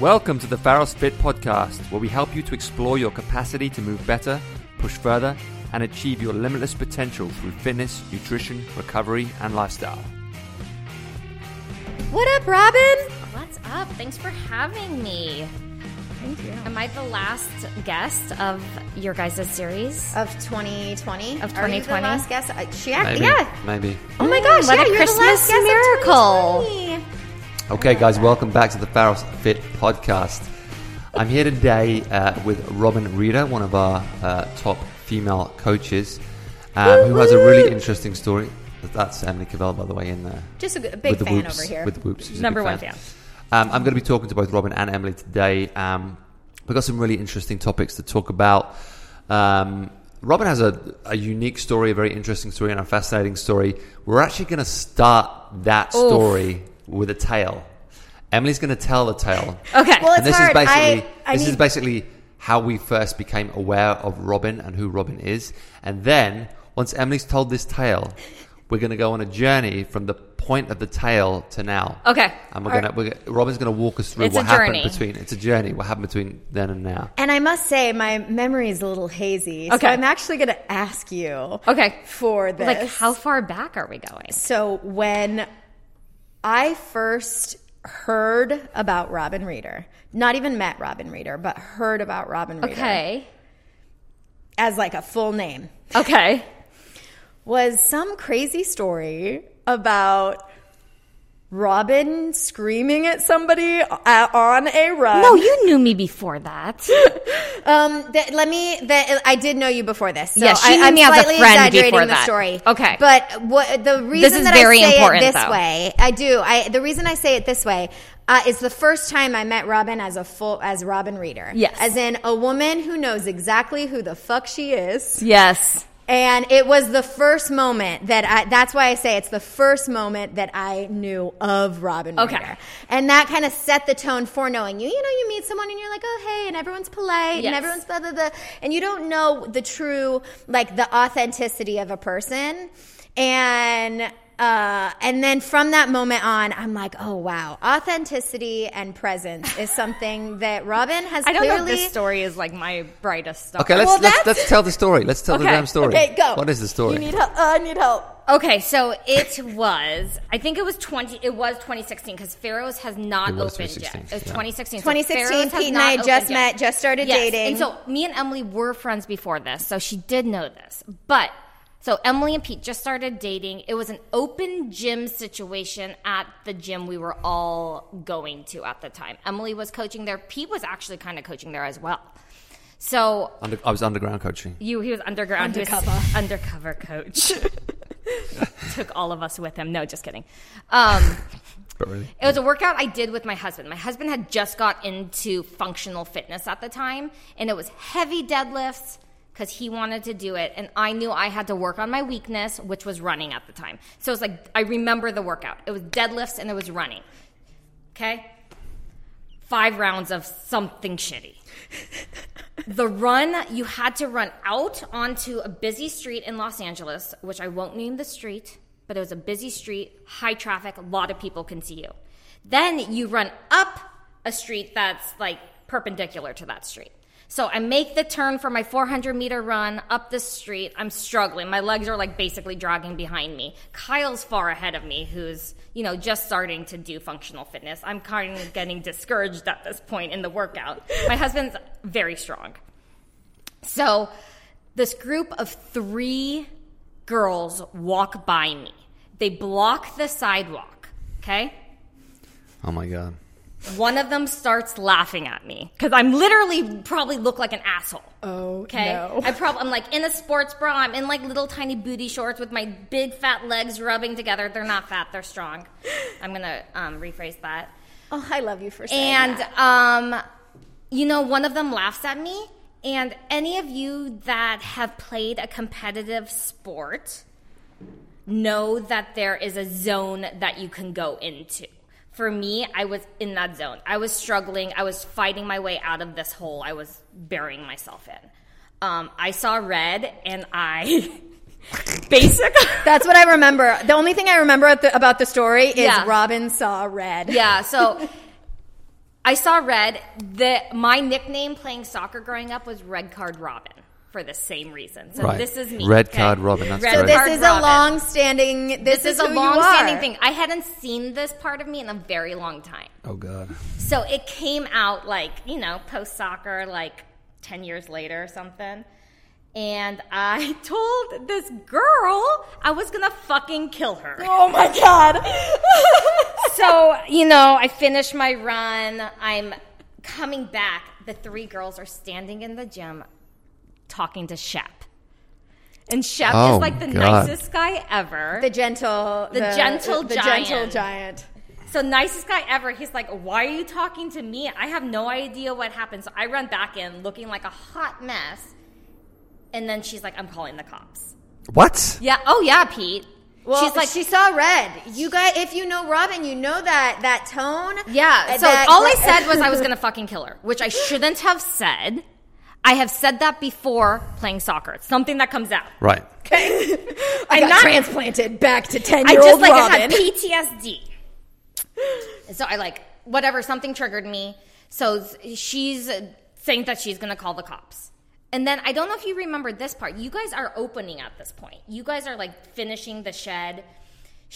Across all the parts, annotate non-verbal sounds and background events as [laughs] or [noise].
Welcome to the Pharos Fit podcast, where we help you to explore your capacity to move better, push further, and achieve your limitless potential through fitness, nutrition, recovery, and lifestyle. What up, Robin? What's up? Thanks for having me. Thank you. Am I the last guest of your guys' series? Of 2020? Of Are you the 2020? last guest? Uh, She act- Maybe. Yeah. Maybe. Oh my gosh, what yeah, a you're Christmas the last guest miracle. Of 2020. Okay, guys, welcome back to the Pharos Fit podcast. I'm here today uh, with Robin Reeder, one of our uh, top female coaches, um, who has a really interesting story. That's Emily Cavell, by the way, in there. Just a g- a big with the fan whoops, over here. With the whoops. Number one fan. Um, I'm going to be talking to both Robin and Emily today. Um, we've got some really interesting topics to talk about. Um, Robin has a, a unique story, a very interesting story, and a fascinating story. We're actually going to start that Oof. Story with a tale. Emily's going to tell the tale. Okay. Well, it's and this hard. is basically I, I this need, is basically how we first became aware of Robin and who Robin is. And then once Emily's told this tale, we're going to go on a journey from the point of the tale to now. Okay. And we're gonna, we're gonna Robin's gonna walk us through It's what happened journey. between. It's a journey. What happened between then and now. and I must say, my memory is a little hazy. So Okay. I'm actually going to ask you Okay. for this. Like, how far back are we going? So when I first heard about Robin Reeder, not even met Robin Reeder, but heard about Robin Reeder Okay. as like a full name, Okay. [laughs] was some crazy story about Robin screaming at somebody uh, on a run. No, you knew me before that. [laughs] Um, th- let me. Th- I did know you before this. So Yeah, she I, knew I'm me as a slightly friend exaggerating before the that. story. Okay. but what the reason is that very I say important, it this though. way, I do. I the reason I say it this way. Uh, is the first time I met Robin as a full as Robin Reeder. Yes. as in a woman who knows exactly who the fuck she is. yes. And it was the first moment that I, that's why I say it's the first moment that I knew of Robin Okay. Reeder. And that kind of set the tone for knowing you. You know, you meet someone and you're like, oh, hey, and everyone's polite Yes. and everyone's blah, blah, blah. And you don't know the true, like the authenticity of a person. And, uh, and then from that moment on, I'm like, oh wow, authenticity and presence is something [laughs] that Robin has I don't know clearly. if this story is like my brightest stuff. Okay, let's Well, let's, let's tell the story. Let's tell the damn story. Okay, go. What is the story? You need help. Uh, I need help. Okay, so it was. I think it was twenty. It was 2016 because Pharos has not opened yet. It was yeah. 2016. So 2016, Pharos Pete and I not just opened yet. met, just started Yes, dating. And so me and Emily were friends before this, so she did know this. But so Emily and Pete just started dating. It was an open gym situation at the gym we were all going to at the time. Emily was coaching there. Pete was actually kind of coaching there as well. So Under, I was underground coaching. you, he was underground. He was Undercover. [laughs] undercover coach. [laughs] Took all of us with him. No, just kidding. Um, [laughs] really, it was a workout I did with my husband. My husband had just got into functional fitness at the time, and it was heavy deadlifts because he wanted to do it. And I knew I had to work on my weakness, which was running at the time. So it's like, I remember the workout. It was deadlifts and it was running. Okay? Five rounds of something shitty. The run, you had to run out onto a busy street in Los Angeles, which I won't name the street, but it was a busy street, high traffic, a lot of people can see you. Then you run up a street that's like perpendicular to that street. So I make the turn for my 400 meter run up the street. I'm struggling. My legs are like basically dragging behind me. Kyle's far ahead of me, who's, you know, just starting to do functional fitness. I'm kind of getting discouraged at this point in the workout. My husband's very strong. So this group of three girls walk by me. They block the sidewalk, okay? oh my god. One of them starts laughing at me because I'm literally probably look like an asshole. Oh, Okay, no. I probably I'm like in a sports bra. I'm in like little tiny booty shorts with my big fat legs rubbing together. They're not fat. They're strong. I'm gonna um, rephrase that. Oh, I love you for saying And that. um, you know, one of them laughs at me. And any of you that have played a competitive sport know that there is a zone that you can go into. For me, I was in that zone. I was struggling. I was fighting my way out of this hole I was burying myself in. Um, I saw red and I [laughs] basic. That's what I remember. The only thing I remember at the, about the story is Yeah. Robin saw red. yeah, [laughs] so I saw red. The my nickname playing soccer growing up was Red Card Robin for the same reason. So Right. this is me. Red Card Robin, that's Red. So this Card is a long-standing. This, This is, a long-standing thing. I hadn't seen this part of me in a very long time. Oh God. So it came out like, you know, post soccer, like 10 years later or something. And I [laughs] told this girl I was gonna fucking kill her. Oh my god! [laughs] so, you know, I finished my run. I'm coming back. The three girls are standing in the gym talking to Shep. And Shep Oh, is like the God. nicest guy ever. the gentle, The gentle the giant. gentle giant. So nicest guy ever. He's like, "Why are you talking to me? I have no idea what happened." So I run back in, looking like a hot mess. And then she's like, "I'm calling the cops." What? Yeah. Oh yeah, Pete. Well, she's like, she saw red. You guys, if you know Robin, you know that that tone. yeah. So that- all I said was I was gonna fucking kill her, which I shouldn't have said. I have said that before playing soccer. It's something that comes out. Right. Okay. [laughs] I got not- transplanted back to ten I just like Robin. had PTSD. so I like whatever something triggered me. So she's saying that she's going to call the cops. And then I don't know if you remember this part. You guys are opening at this point. You guys are like finishing the shed.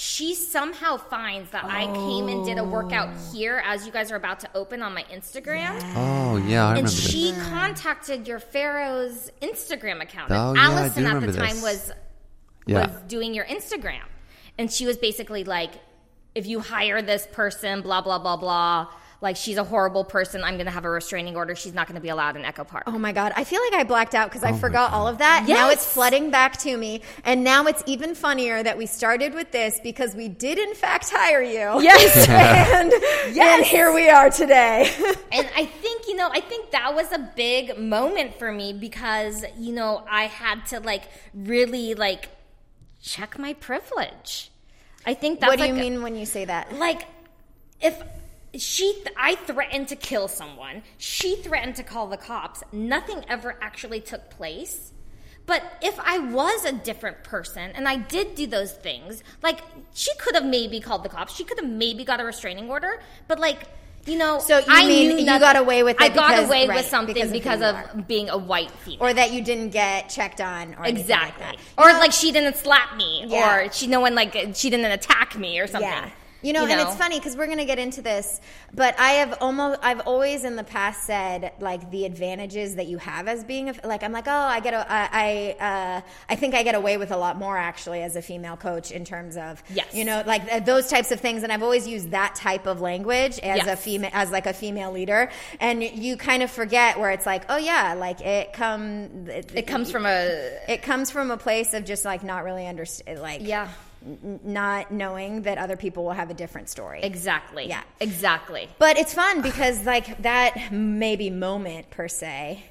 She somehow finds that I came and did a workout Oh. here as you guys are about to open on my Instagram. Oh yeah, I remember And this. she contacted your Pharos Instagram account. Oh, and yeah, I do Allison at the time this. was Yeah. was doing your Instagram. And she was basically like, if you hire this person, blah, blah, blah, blah, like she's a horrible person, I'm going to have a restraining order. She's not going to be allowed in Echo Park. Oh my god, I feel like I blacked out because I Oh my forgot God. all of that. Now it's flooding back to me, and now it's even funnier that we started with this because we did in fact hire you. Yes. [laughs] and, [laughs] and here we are today. [laughs] and I think, you know, I think that was a big moment for me because, you know, I had to like really like check my privilege. I think that's what do you like a- mean when you say that? like if she i threatened to kill someone. She threatened to call the cops. Nothing ever actually took place. But if i was a different person and i did do those things like she could have maybe called the cops. She could have maybe got a restraining order. But like you know So you I mean you got away with it i got because- away right, with something because because, of who of, being a white female. Or that you didn't get checked on, or anything exactly like that. or like she didn't slap me Yeah. or she no one like she didn't attack me or something. Yeah. You know, and it's funny because we're going to get into this, but I have almost, I've always in the past said like the advantages that you have as being a, like, I'm like, oh, I get, a, I, I, uh, I think I get away with a lot more actually as a female coach in terms of, Yes. you know, like those types of things. And I've always used that type of language as a female, as like a female leader. And you kind of forget where it's like, oh yeah, like it come, it, it comes from a it comes from a place of just like not really understand, like, yeah not knowing that other people will have a different story. Exactly. Yeah. Exactly. But it's fun because like that maybe moment per se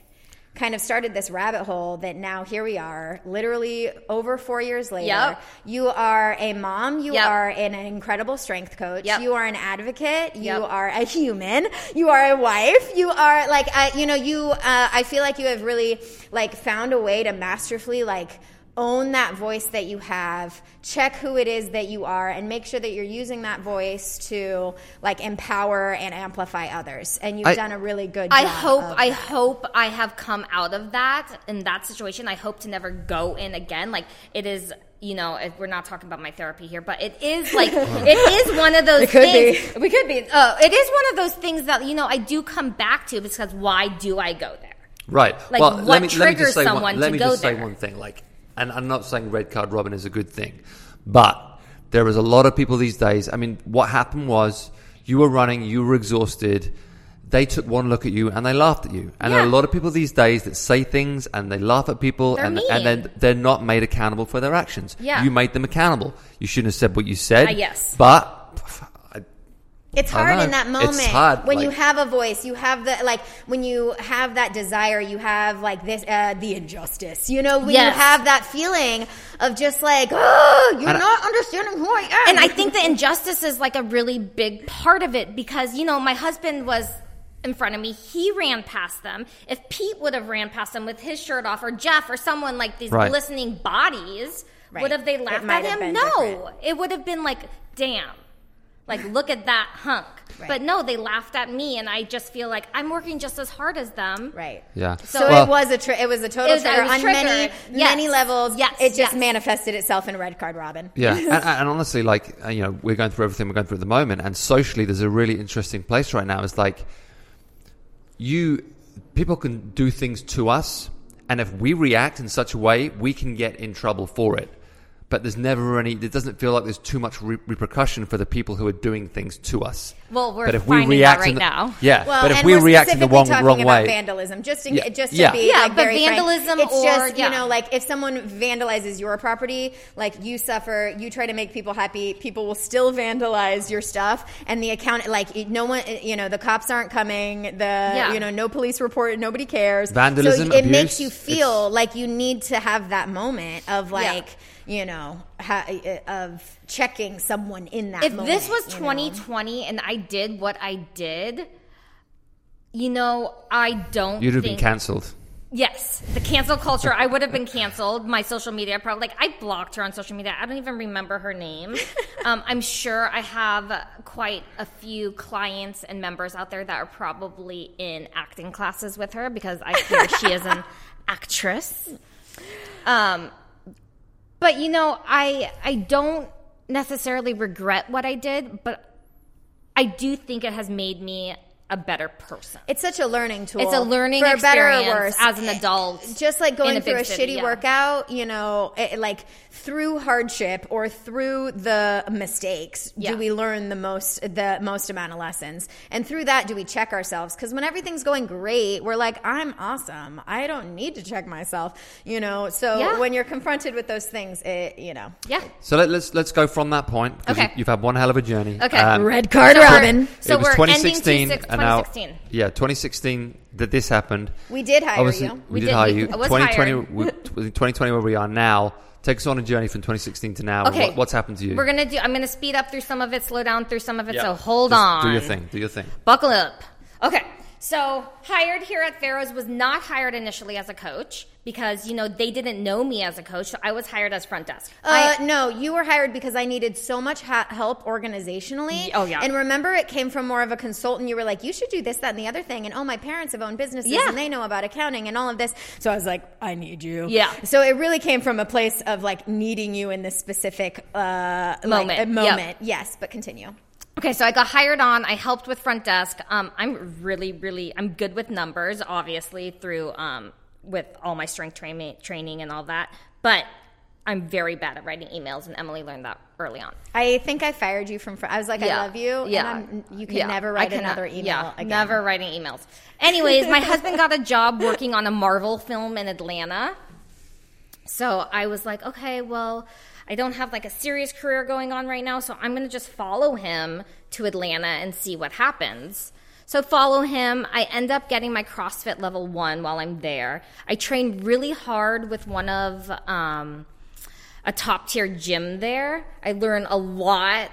kind of started this rabbit hole that now here we are literally over 4 years later. Yep. You are a mom, you Yep. are an incredible strength coach, Yep. you are an advocate, you are a human, you are a wife, you are like uh, you know you uh, I feel like you have really like found a way to masterfully like own that voice that you have check who it is that you are and make sure that you're using that voice to like empower and amplify others and you've I- done a really good job I hope of I that. hope I have come out of that in that situation. I hope to never go in again. Like it is, you know, if we're not talking about my therapy here, but it is like [laughs] it is one of those It could things. We could be. Uh, it is one of those things that you know I do come back to because why do I go there? Right. Like, well, what let me, let me triggers just say someone one, to let me go just say one thing. Like, and I'm not saying red card Robin is a good thing, but there is a lot of people these days. I mean, what happened was you were running, you were exhausted. They took one look at you and they laughed at you. And there are a lot of people these days that say things and they laugh at people They're and, and then they're not made accountable for their actions. Yeah. You made them accountable. You shouldn't have said what you said. Uh, yes. But It's hard know. in that It's moment hard, when you have a voice. You have the like when you have that desire. You have like this uh, the injustice. You know when Yes. you have that feeling of just like oh you're And I- not understanding who I am. and I think the injustice is like a really big part of it because you know my husband was in front of me he ran past them if Pete would have ran past them with his shirt off or Jeff or someone like these Right. glistening bodies Right. would have they laughed at him no different. it would have been like damn Like, look at that hunk. Right. But no, they laughed at me, and I just feel like I'm working just as hard as them. Right. Yeah. So, So Well- it was a tri- it was a total was- trigger on many triggered. many Yes. levels. Yes, it just yes. manifested itself in red card, Robin. Yeah, [laughs] and, and honestly, like uh, you know, we're going through everything we're going through at the moment, and socially, there's a really interesting place right now. It's like you, people can do things to us, and if we react in such a way, we can get in trouble for it. But there's never any. It doesn't feel like there's too much re- repercussion for the people who are doing things to us. Well, we're but if finding we that react right the, now. yeah. Well, but if and we we're react in the specifically wrong, talking wrong about way, vandalism, just in, Yeah. just to Yeah. be Yeah, like, but very frank, vandalism it's or- just yeah. you know like if someone vandalizes your property, like you suffer, you try to make people happy, people will still vandalize your stuff, and the account like no one, you know, the cops aren't coming, the you know no police report, nobody cares. Vandalism, so it abuse, makes you feel like you need to have that moment of Yeah. Like. You know, ha- of checking someone in that. if moment, this was you know? 2020 and I did what I did, you know, I don't. you'd have been cancelled. Yes, the cancel culture. I would have been canceled. My social media, probably like I blocked her on social media. I don't even remember her name. [laughs] Um, I'm sure I have quite a few clients and members out there that are probably in acting classes with her because I hear she is an [laughs] actress. Um, but you know, I I don't necessarily regret what I did, but I do think it has made me a better person. It's such a learning tool. It's a learning for better or worse as an adult Just like going a through a city, shitty yeah. workout, you know, it, like through hardship or through the mistakes, Yeah. do we learn the most the most amount of lessons? And through that, do we check ourselves? Because when everything's going great, we're like, I'm awesome. I don't need to check myself, you know. So Yeah. when you're confronted with those things, it, you know, Yeah. So let, let's let's go from that point. Okay. You, have had one hell of a journey. Okay. Um, red card, So we're- Robin. So it was we're ending 2016, 26 and now 2016. yeah, 2016 that this happened. We did hire Obviously, you. we, did, did- hire you. I was 2020, hired. we, 2020, where we are now. Take us on a journey from 2016 to now. Okay. What, what's happened to you? We're gonna do. I'm gonna speed up through some of it, slow down through some of it. Yeah. So hold Just on. Do your thing. Do your thing. Buckle up. Okay. So hired here at Pharos was not hired initially as a coach because you know they didn't know me as a coach. So I was hired as front desk. Uh, I, no, you were hired because I needed so much ha- help organizationally. Oh, yeah. And remember, it came from more of a consultant. You were like, you should do this, that, and the other thing. And oh, my parents have owned businesses Yeah. and they know about accounting and all of this. So I was like, I need you. Yeah. So it really came from a place of like needing you in this specific uh, like, Moment. Yep. moment. Yes, but continue. Okay, so I got hired on. I helped with front desk. Um, I'm really, really, I'm good with numbers, obviously through um, with all my strength training, training and all that. But I'm very bad at writing emails, and Emily learned that early on. I think I fired you from. Fr- I was like, I love you. Yeah. You can Yeah. never write cannot- another email yeah, again. Never writing emails. Anyways, my [laughs] husband got a job working on a Marvel film in Atlanta. So I was like, okay, well, I don't have like a serious career going on right now, so I'm going to just follow him to Atlanta and see what happens. So follow him. I end up getting my CrossFit level one while I'm there. I train really hard with one of um, a top tier gym there. I learn a lot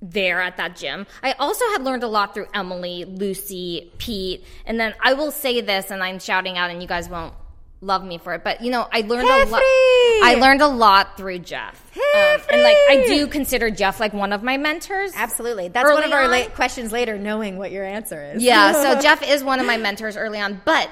there at that gym. I also had learned a lot through Emily, Lucy, Pete, and then I will say this, and I'm shouting out, and you guys won't love me for it, but you know, I learned a lot. I learned a lot through Jeff, Um, and like I do consider Jeff like one of my mentors. Absolutely. That's one of our la- questions later, knowing what your answer is. Yeah, so [laughs] Jeff is one of my mentors early on, but.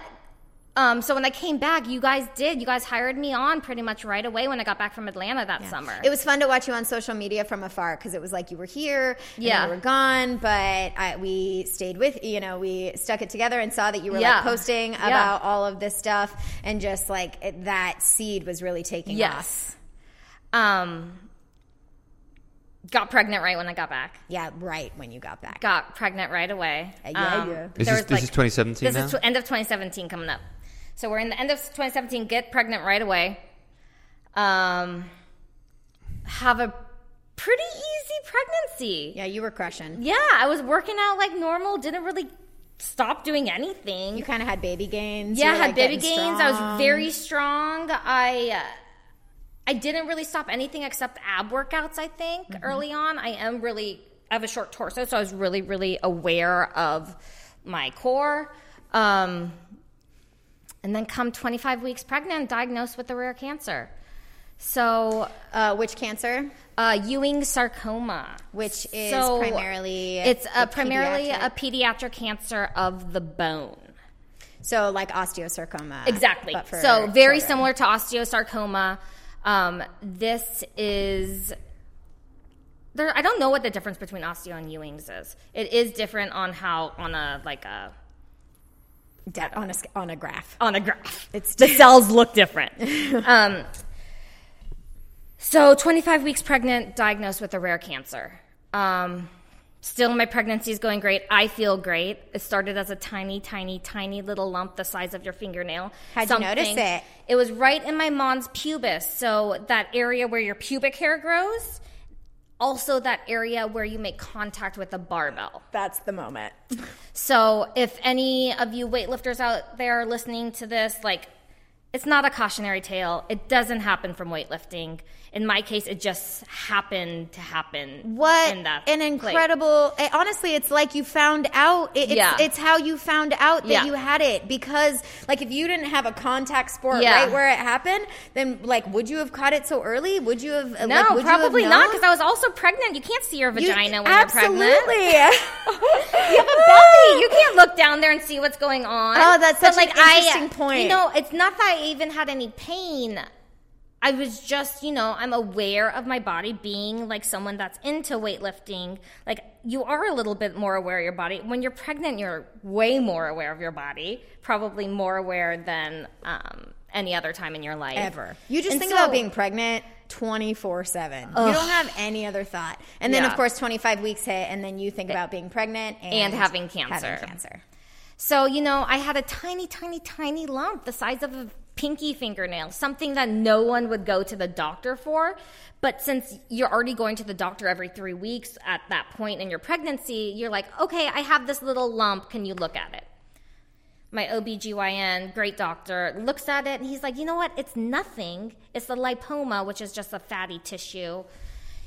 Um, so when I came back, you guys did. You guys hired me on pretty much right away when I got back from Atlanta that summer. It was fun to watch you on social media from afar because it was like you were here, and Yeah. then you were gone, but I, we stayed with you know we stuck it together and saw that you were Yeah. like posting Yeah. about all of this stuff and just like it, that seed was really taking off. Yes. Um, got pregnant right when I got back. Yeah, right when you got back. Got pregnant right away. Uh, yeah, Um, yeah. Is there this, was, this is 2017 This now? is tw- end of 2017 coming up. So we're in the end of 2017. Get pregnant right away. Um, have a pretty easy pregnancy. Yeah, you were crushing. Yeah, I was working out like normal. Didn't really stop doing anything. You kind of had baby gains. yeah, I had like, baby gains. I was very strong. I uh, I didn't really stop anything except ab workouts. I think Mm-hmm. early on, I am really I have a short torso, so I was really really aware of my core. Um, and then come 25 weeks pregnant, diagnosed with a rare cancer. So, Uh, which cancer? uh, Ewing sarcoma, Which is So, primarily it's a a primarily pediatric- a pediatric cancer of the bone. so like osteosarcoma. Exactly. So very children. similar to osteosarcoma. Um, this is there. I don't know what the difference between osteo and Ewing's is. It is different on how on a like a De- on a on a graph. on a graph. It's the cells look different. [laughs] um, so 25 weeks pregnant, diagnosed with a rare cancer. Um, still, my pregnancy is going great. I feel great. It started as a tiny, tiny, tiny little lump the size of your fingernail. How'd you notice it? It was right in my mons pubis. So that area where your pubic hair grows. Also, that area where you make contact with the barbell. That's the moment. So, if any of you weightlifters out there are listening to this, like, it's not a cautionary tale. It doesn't happen from weightlifting. In my case, it just happened to happen. What in an incredible! it- honestly, it's like you found out. It, it's, Yeah. it's how you found out that Yeah. you had it because, like, if you didn't have a contact sport Yeah. right where it happened, then like, would you have caught it so early? Would you have? No, like, would you have probably not, because I was also pregnant. You can't see your You- vagina when absolutely. you're pregnant. [laughs] You have a belly. You can't look down there and see what's going on. Oh, that's But, such an interesting point. You know, it's not that I even had any pain. I was just, you know, I'm aware of my body being like someone that's into weightlifting. Like, you are a little bit more aware of your body. When you're pregnant, you're way more aware of your body, probably more aware than um, any other time in your life. ever. You just And think so- about being pregnant 24 7. You don't have any other thought. And then, Yeah. of course, 25 weeks hit, and then you think about being pregnant and, And having cancer. Having cancer. So, you know, I had a tiny, tiny, tiny lump the size of a pinky fingernail, something that no one would go to the doctor for. But since you're already going to the doctor every three weeks at that point in your pregnancy, you're like, okay, I have this little lump. Can you look at it? My OBGYN, great doctor, looks at it and he's like, you know what? It's nothing. It's the lipoma, which is just a fatty tissue.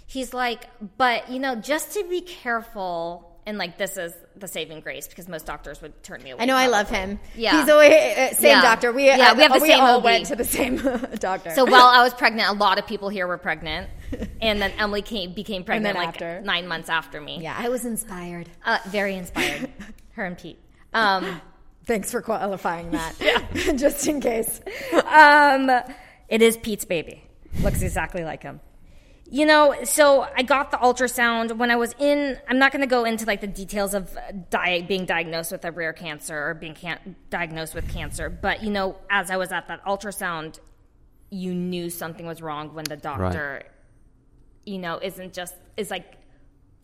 He's like, but, you know, just to be careful. And like, this is the saving grace because most doctors would turn me away. I know I love him. Yeah. He's always uh, same Yeah. doctor. We Yeah, uh, we have the we same all OB. went to the same doctor. So while I was [laughs] pregnant, a lot of people here were pregnant, and then Emily came, became pregnant like after. nine months after me. yeah, I was inspired. uh, very inspired. [laughs] Her and Pete. Um, [gasps] Thanks for qualifying that. [laughs] yeah. Just in case. um, it is Pete's baby. Looks exactly like him. You know, so I got the ultrasound when I was in. I'm not going to go into like the details of uh, di- being diagnosed with a rare cancer or being can- diagnosed with cancer, but you know, as I was at that ultrasound, you knew something was wrong when the doctor, you know, isn't just is like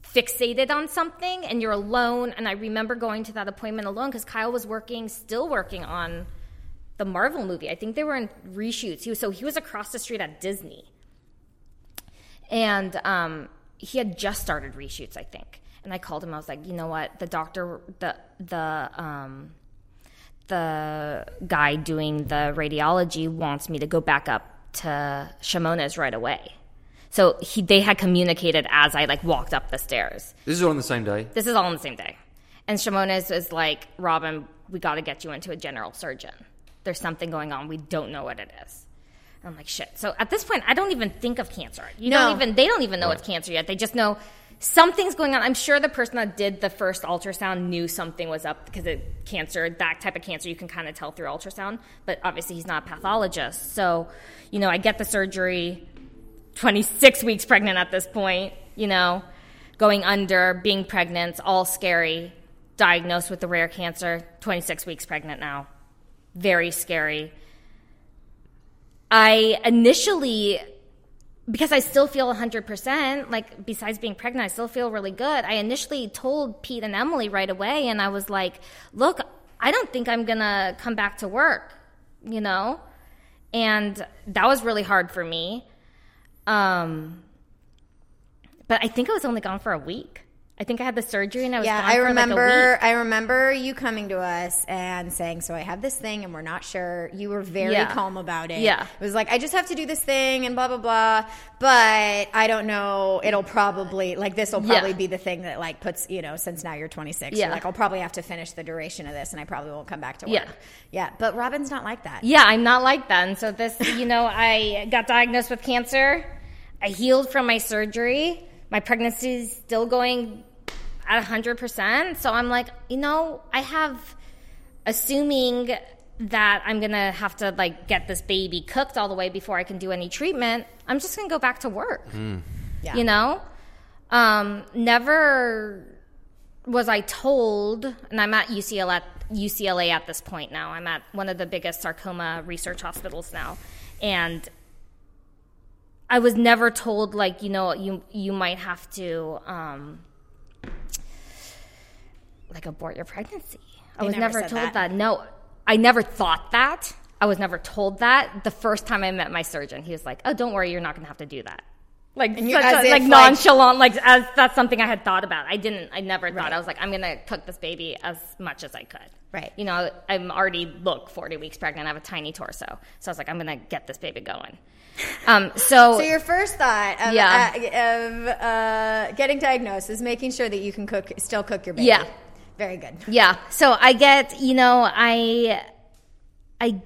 fixated on something and you're alone. And I remember going to that appointment alone because Kyle was working, still working on the Marvel movie. I think they were in reshoots. He was so he was across the street at Disney, and um, he had just started reshoots, I think. And I called him. I was like, you know what? The doctor, the the um, the guy doing the radiology wants me to go back up to Shimona's right away. So he, they had communicated as I like walked up the stairs. This is all on the same day. This is all on the same day. And Shimona's is like, Robin, we got to get you into a general surgeon. There's something going on. We don't know what it is. And I'm like, shit. So at this point, I don't even think of cancer. You No. don't even, they don't even know it's cancer yet. They just know something's going on. I'm sure the person that did the first ultrasound knew something was up because it cancer, that type of cancer, you can kind of tell through ultrasound. But obviously, he's not a pathologist. So, you know, I get the surgery, 26 weeks pregnant at this point, you know, going under, being pregnant, all scary, diagnosed with the rare cancer, 26 weeks pregnant now. Very scary. I initially, because I still feel 100%, like besides being pregnant, I still feel really good. I initially told Pete and Emily right away, and I was like, look, I don't think I'm gonna come back to work, you know? And that was really hard for me. Um, but I think I was only gone for a week. I think I had the surgery and I was Yeah, gone I for, like, a remember. week. I remember you coming to us and saying, "So I have this thing, and we're not sure." You were very Yeah. calm about it. Yeah. it was like I just have to do this thing and blah blah blah. But I don't know. It'll probably like this will Yeah. probably be the thing that like puts you know since now you're 26. Yeah. Like I'll probably have to finish the duration of this, and I probably won't come back to work. Yeah. yeah. But Robin's not like that. Yeah, I'm not like that. And so this, you know, [laughs] I got diagnosed with cancer. I healed from my surgery. My pregnancy is still going at 100%. So I'm like, you know, I have, assuming that I'm going to have to like get this baby cooked all the way before I can do any treatment, I'm just going to go back to work. Yeah. You know? Um, never was I told, and I'm at UCLA at, UCLA at this point now. I'm at one of the biggest sarcoma research hospitals now, and I was never told like you know you you might have to um, like abort your pregnancy. I was never never, told that? that. No, I never thought that. I was never told that. The first time I met my surgeon, he was like, "Oh, don't worry, you're not going to have to do that." Like, you- such a- like like- nonchalant, like as that's something I had thought about. I didn't. I never thought. Right. I was like, I'm going to cook this baby as much as I could. Right. You know, I'm already look 40 weeks pregnant. I have a tiny torso, so I was like, I'm going to get this baby going. Um. [laughs] So, So your first thought of, Yeah. uh, of uh, getting diagnosed is making sure that you can cook, still cook your baby. Yeah. Very good. Yeah. So I get, you know, I, I,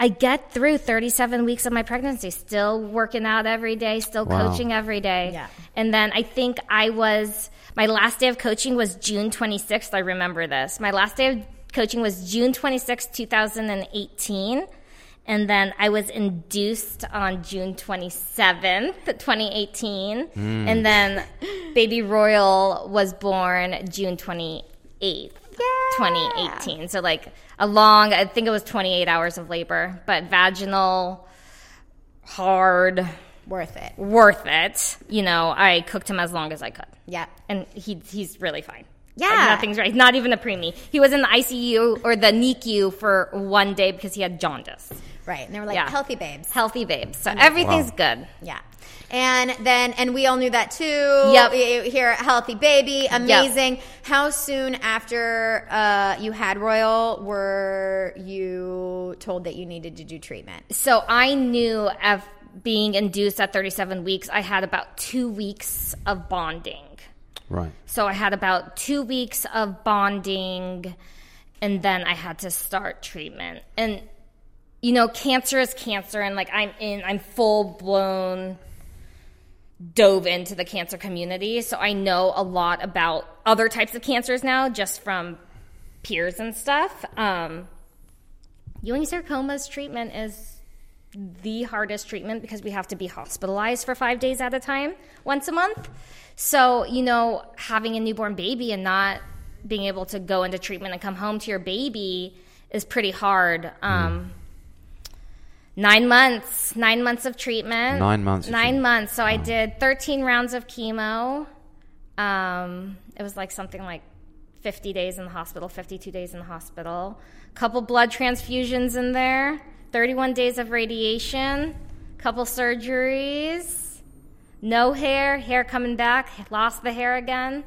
I get through 37 weeks of my pregnancy, still working out every day, still Wow. coaching every day. Yeah. And then I think I was, my last day of coaching was June 26th. I remember this. My last day of coaching was June 26th, 2018. And then I was induced on June 27th, 2018. Hmm. And then baby Royal was born June 28th, 2018. So, like, a long, I think it was 28 hours of labor, but vaginal, hard, Worth it. worth it. You know, I cooked him as long as I could. Yeah. And he, he's really fine. Yeah. Like, nothing's right. Not even a preemie. He was in the ICU or the NICU for one day because he had jaundice. Right. And they were like Yeah. healthy babes. Healthy babes. So everything's good. Yeah. And then, and we all knew that too. Yep. You Here, healthy baby, amazing. How soon after uh, you had Royal were you told that you needed to do treatment? So I knew of being induced at 37 weeks, I had about two weeks of bonding. Right. So I had about two weeks of bonding, and then I had to start treatment. And you know, cancer is cancer, and like I'm in, I'm full blown dove into the cancer community, so I know a lot about other types of cancers now, just from peers and stuff. Um, Ewing sarcoma's treatment is the hardest treatment because we have to be hospitalized for five days at a time once a month. So, you know, having a newborn baby and not being able to go into treatment and come home to your baby is pretty hard. Um, nine months, nine months of treatment. Nine months Nine treatment. months. So I did 13 rounds of chemo. Um, it was like something like 50 days in the hospital, 52 days in the hospital, A couple blood transfusions in there, 31 days of radiation, A couple surgeries, no hair, hair coming back, lost the hair again.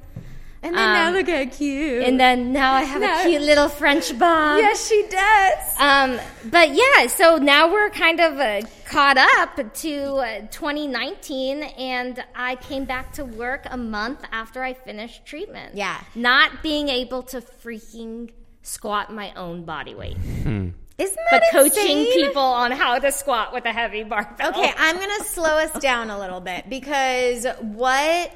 And then now Um, look how cute. And then now I have No. a cute little French bob. yes, she does. Um, but yeah, so now we're kind of uh, caught up to uh, 2019, and I came back to work a month after I finished treatment. Yeah. Not being able to freaking squat my own body weight, Isn't but coaching insane? people on how to squat with a heavy barbell. Okay, I'm going to slow us down a little bit because what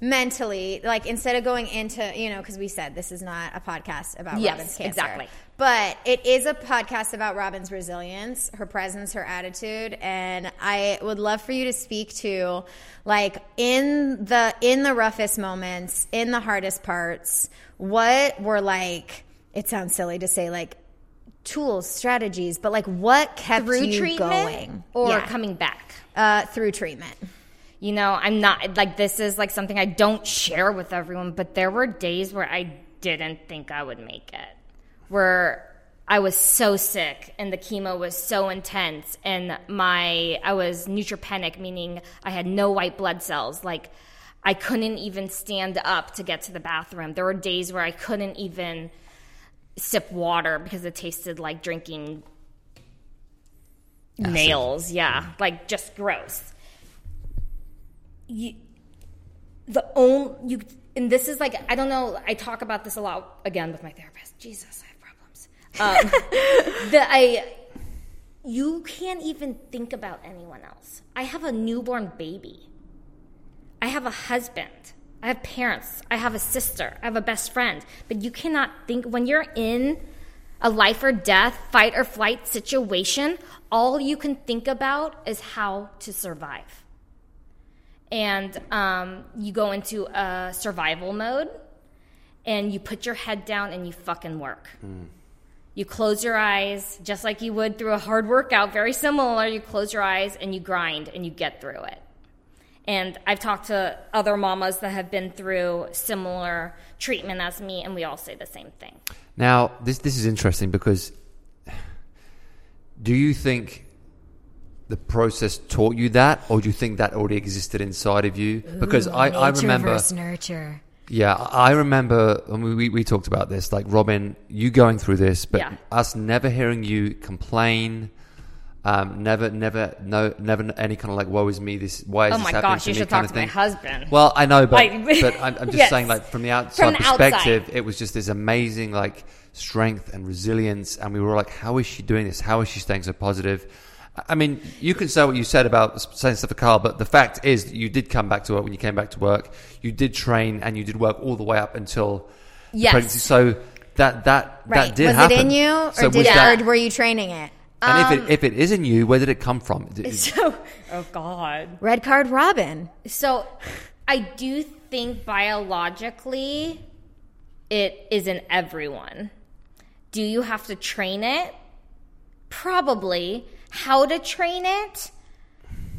mentally, like instead of going into, you know, because we said this is not a podcast about Yes, Robin's cancer. exactly. But it is a podcast about Robin's resilience, her presence, her attitude, and I would love for you to speak to like in the in the roughest moments, in the hardest parts, what were like it sounds silly to say like tools, strategies, but like what kept through you treatment going or Yeah. coming back. uh, through treatment. you know, I'm not like this is like something I don't share with everyone, but there were days where I didn't think I would make it. Where I was so sick and the chemo was so intense and my I was neutropenic meaning I had no white blood cells. Like I couldn't even stand up to get to the bathroom. There were days where I couldn't even sip water because it tasted like drinking Acid. nails. Yeah, like just gross. You, the only you, and this is like I don't know. I talk about this a lot again with my therapist. Jesus, I have problems. Um, [laughs] that I, you can't even think about anyone else. I have a newborn baby. I have a husband. I have parents. I have a sister. I have a best friend. But you cannot think when you're in a life or death, fight or flight situation, all you can think about is how to survive. And um, you go into a survival mode and you put your head down and you fucking work. You close your eyes just like you would through a hard workout, very similar. You close your eyes and you grind and you get through it. And I've talked to other mamas that have been through similar treatment as me, and we all say the same thing. Now, this this is interesting because do you think the process taught you that, or do you think that already existed inside of you? Because I, I remember, nurture. yeah, I remember when we, we talked about this, like Robin, you going through this, but Yeah. us never hearing you complain. Um, never, never, no, never any kind of like, woe is me. This, why is Oh this happening gosh, to you me? should kind talk of to my thing. husband. Well, I know, but Like- [laughs] but I'm, I'm just Yes. saying, like from the outside From the outside. perspective, it was just this amazing like strength and resilience, and we were like, how is she doing this? How is she staying so positive? I- mean, you can say what you said about saying stuff to Carl, but the fact is, that you did come back to work when you came back to work. You did train, and you did work all the way up until Yes. pregnancy. So that that Right. that did was happen. it in you, or So did it, that- or were you training it? And if it um, if it isn't you, where did it come from? So, [laughs] oh God. Red card, Robin. So, I do think biologically it is in everyone. Do you have to train it? Probably. How to train it?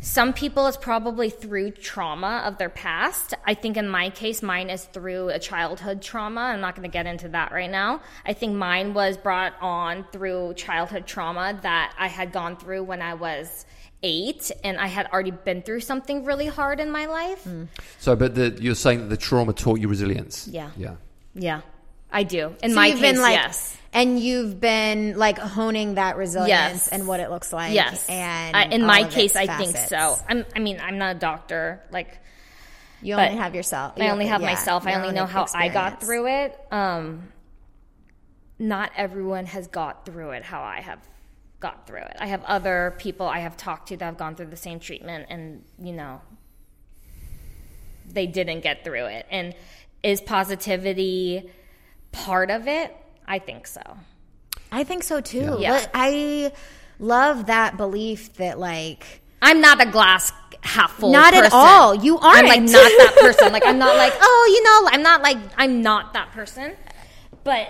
Some people it's probably through trauma of their past. I think in my case, mine is through a childhood trauma. I'm not going to get into that right now. I think mine was brought on through childhood trauma that I had gone through when I was eight, and I had already been through something really hard in my life. Mm. so, but the, you're saying that the trauma taught you resilience. Yeah. Yeah. Yeah, I do. In So my you've case, been like, yes. And you've been like honing that resilience Yes. and what it looks like. Yes, and I, in my case, I think so. I'm, I mean, I'm not a doctor. Like, You only have yourself. I only have yeah, myself. I only know how I got through it. Um, not everyone has got through it how I have got through it. I have other people I have talked to that have gone through the same treatment, and you know, they didn't get through it. And is positivity part of it? I think so. I think so too. Yeah. But I love that belief that like I'm not a glass half full. Not at all. You aren't. I'm like aren't. that [laughs] person. Like I'm not like oh, you know, I'm not like I'm not that person. But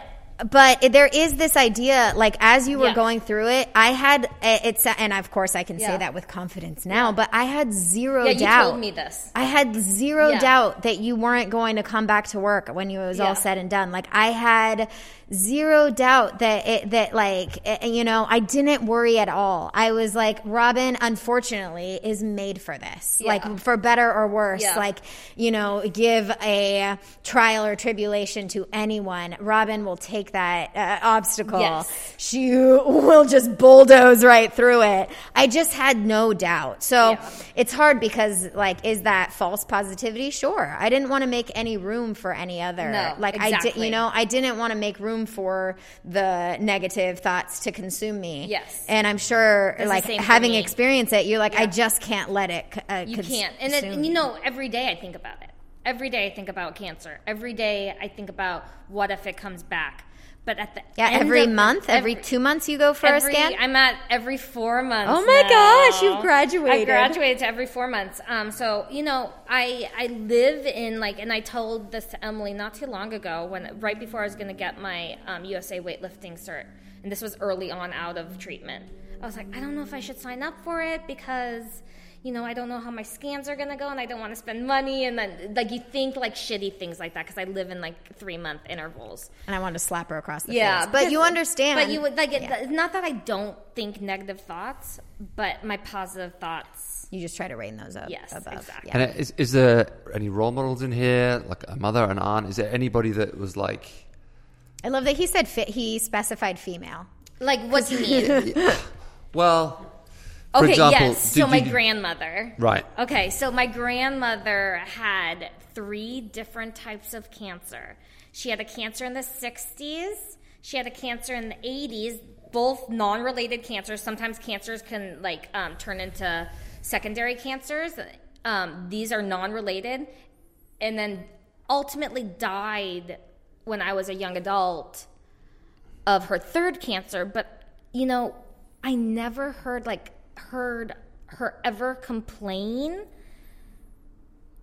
but there is this idea like as you were Yeah. going through it i had eh, it's and of course i can say that with confidence now but i had zero yeah, you doubt told me this. I had zero Yeah. doubt that you weren't going to come back to work when you, it was Yeah. all said and done. Like I had zero doubt that it, that like eh, you know I didn't worry at all. I was like Robin, unfortunately, is made for this. Yeah. Like for better or worse. Yeah. Like you know, give a trial or tribulation to anyone. Robin will take that uh, obstacle. Yes. She will just bulldoze right through it. I just had no doubt. So Yeah. it's hard because like is that false positivity sure i didn't want to make any room for any other No, like i did exactly. you know i didn't want to make room for the negative thoughts to consume me Yes. and i'm sure the like having experienced it you're like i just can't let it uh, You cons- can't. And, it, and you know, every day I think about it. Every day I think about cancer. Every day I think about what if it comes back. But at the yeah every of- month every, two months you go for every- a scan I'm at every four months. Oh my now. gosh, you've graduated. I graduated to every four months. Um, so you know, I I live in like, and I told this to Emily not too long ago when right before I was going to get my um, USA weightlifting cert, and this was early on out of treatment. I was like, I don't know if I should sign up for it because. You know, I don't know how my scans are gonna go, and I don't want to spend money. And then, like, you think like shitty things like that because I live in like three month intervals. and i wanted to slap her across the Yeah, face but you understand But you would like it. Yeah. It's not that I don't think negative thoughts, but my positive thoughts. You just try to rein those up. Yes, above. exactly. Yeah. And is, is there any role models in here, like a mother, an aunt? Is there anybody that was like, I love that he said fit. He specified female. Like, what do you mean? [laughs] well, for okay, example, yes. did So my you- grandmother. Right. Okay, so my grandmother had three different types of cancer. She had a cancer in the 60s, she had a cancer in the 80s, both non related cancers. Sometimes cancers can like um, turn into secondary cancers. Um, these are non related. And then ultimately died when I was a young adult of her third cancer. But, you know, I never heard like heard her ever complain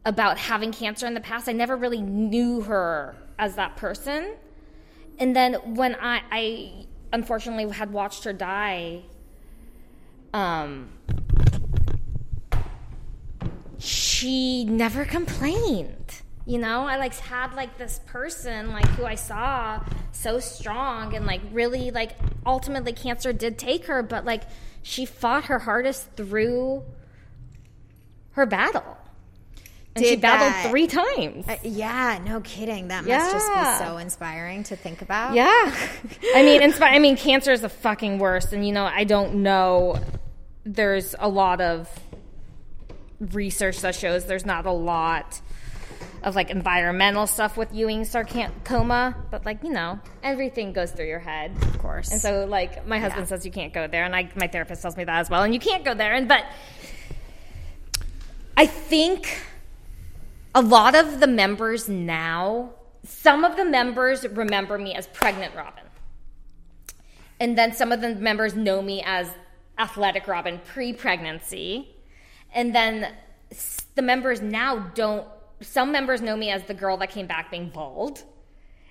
about having cancer in the past. I never really knew her as that person. And then when I, I unfortunately had watched her die, um, she never complained. You know, I like had like this person like who I saw so strong and like really like ultimately cancer did take her, but like she fought her hardest through her battle. And she Did battled that- three times. Uh, yeah, no kidding. That must just be so inspiring to think about. Yeah. [laughs] I mean, inspi- I mean, cancer is the fucking worst. And, you know, I don't know. There's a lot of research that shows there's not a lot of like environmental stuff with Ewing sarcoma, but like, you know, everything goes through your head. of course. And so, like, my husband Yeah. says you can't go there, and I, my therapist tells me that as well. And you can't go there. And but I think a lot of the members now, some of the members remember me as pregnant Robin, and then some of the members know me as athletic Robin pre-pregnancy, and then the members now don't. Some members know me as the girl that came back being bald.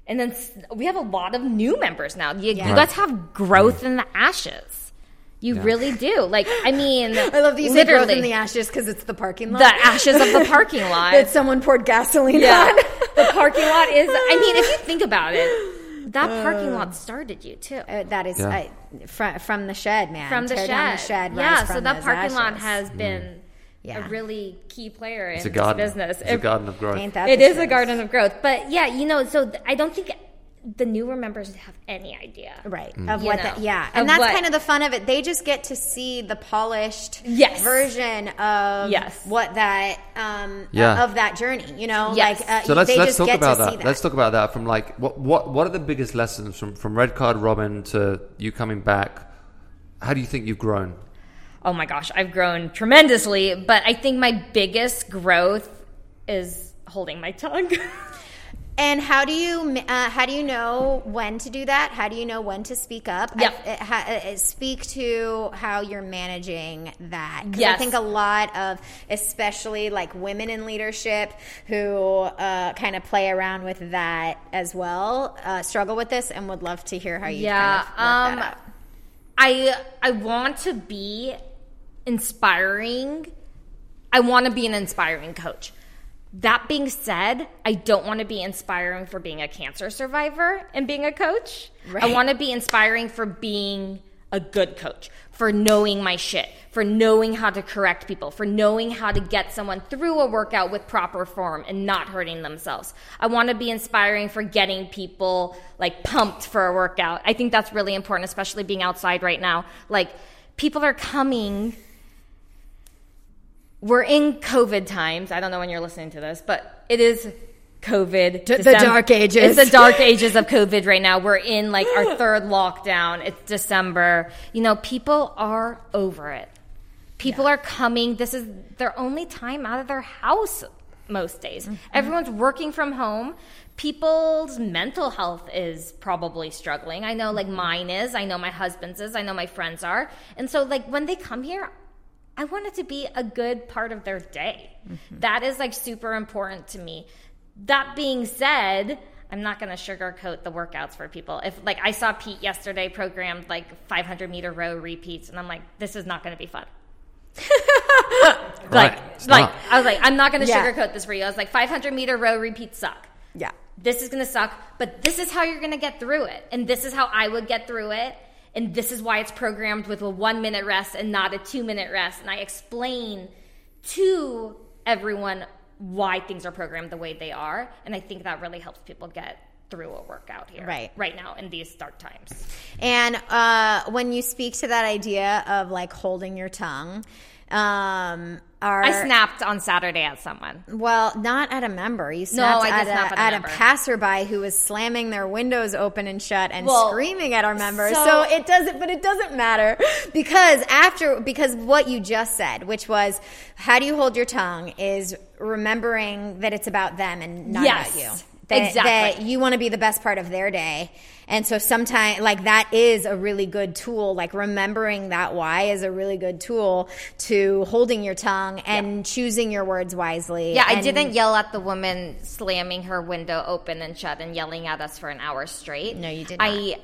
And then we have a lot of new members now. You, Yeah. you guys have growth in the ashes. You Yeah. really do. Like, I mean, [laughs] I love that you say literally, growth in the ashes because it's the parking lot. the ashes of the [laughs] parking lot. that someone poured gasoline yeah, on. the parking lot is. I mean, if you think about it, that parking lot started you too. Uh, that is Yeah. I, from, from the shed, man. From the Tear shed, down the shed. rise yeah. So from that those parking lot ashes. has been Yeah. a really key player in it's in a garden. this business. It's a garden of growth. Ain't that It the a garden of growth, but yeah, you know. So th- I don't think the newer members have any idea, Right. Mm. Of You what know, the, yeah. of And that's what- kind of the fun of it. They just get to see the polished Yes. version of Yes. what that um Yeah. of that journey, you know? Yes. Like uh, So let's they let's just talk get about to that. see that. Let's talk about that from like what what what are the biggest lessons from from Red Card Robin to you coming back? How do you think you've grown? Oh my gosh, I've grown tremendously. But I think my biggest growth is holding my tongue. [laughs] And how do you uh, how do you know when to do that? How do you know when to speak up? Yep. I- uh, ha- uh, speak to how you're managing that. 'Cause I think a lot of, especially like women in leadership who uh, kind of play around with that as well, uh, struggle with this, and would love to hear how you Yeah, kind of um. I I want to be inspiring. I want to be an inspiring coach. That being said, I don't want to be inspiring for being a cancer survivor and being a coach. I want to be inspiring for being a good coach, for knowing my shit, for knowing how to correct people, for knowing how to get someone through a workout with proper form and not hurting themselves. I want to be inspiring for getting people like pumped for a workout. I think that's really important, especially being outside right now. Like people are coming we're in COVID times. I don't know when you're listening to this, but it is COVID. D- the dark ages. It's the dark ages of [laughs] COVID right now. We're in like our [gasps] third lockdown. It's December. You know, people are over it. People are coming. This is their only time out of their house most days. Mm-hmm. Everyone's working from home. People's mental health is probably struggling. I know, like, mine is. I know my husband's is. I know my friends are. And so, like, when they come here, I want it to be a good part of their day. Mm-hmm. That is like super important to me. That being said, I'm not going to sugarcoat the workouts for people. If like I saw Pete yesterday programmed like 500 meter row repeats, and I'm like, this is not going to be fun. like, Right. Like. I was like, I'm not going to Yeah. sugarcoat this for you. I was like, 500 meter row repeats suck Yeah. this is going to suck, but this is how you're going to get through it. And this is how I would get through it. And this is why it's programmed with a one minute rest and not a two minute rest. And I explain to everyone why things are programmed the way they are. And I think that really helps people get through a workout here Right. right now in these dark times. And uh, when you speak to that idea of like holding your tongue, um, are I snapped on Saturday at someone. well, not at a member. You snapped I at, a, at a at a passerby who was slamming their windows open and shut and Well, screaming at our members. So, so- it doesn't, but it doesn't matter because after because what you just said, which was how do you hold your tongue, is remembering that it's about them and not Yes, about you. That, exactly. that you want to be the best part of their day. And so sometimes like that is a really good tool. Like remembering that why is a really good tool to holding your tongue and choosing your words wisely. Yeah, I didn't yell at the woman slamming her window open and shut and yelling at us for an hour straight. No, you didn't. I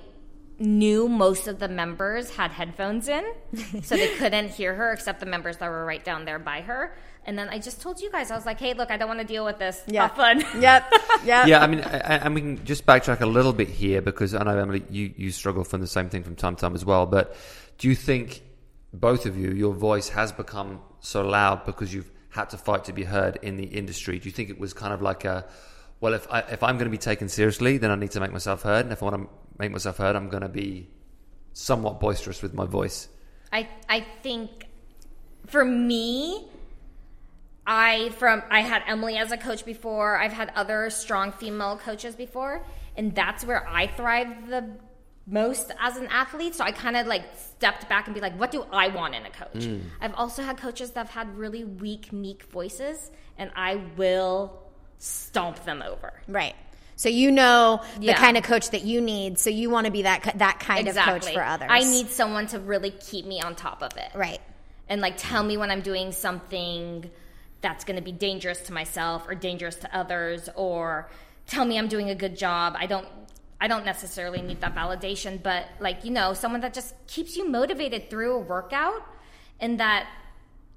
knew most of the members had headphones in, so they [laughs] couldn't hear her except the members that were right down there by her. And then I just told you guys, I was like, hey, look, I don't want to deal with this. Yeah. Have fun. [laughs] Yep. Yep. yeah, I mean, I- and we can just backtrack a little bit here because I know Emily, you you struggle from the same thing from time to time as well. But do you think both of you, your voice has become so loud because you've had to fight to be heard in the industry? Do you think it was kind of like a, well, if I, if I'm going to be taken seriously, then I need to make myself heard, and if I want to make myself heard, I'm going to be somewhat boisterous with my voice. I I think for me, I from I had Emily as a coach before. I've had other strong female coaches before, and that's where I thrive the most as an athlete. So I kind of like stepped back and be like, what do I want in a coach? Hmm. I've also had coaches that have had really weak, meek voices, and I will stomp them over. Right. So you know the Yeah. kind of coach that you need. So you want to be that that kind of coach for others. I need someone to really keep me on top of it. right. and like tell me when I'm doing something that's going to be dangerous to myself or dangerous to others or tell me I'm doing a good job. I don't I don't necessarily need that validation, but like, you know, someone that just keeps you motivated through a workout and that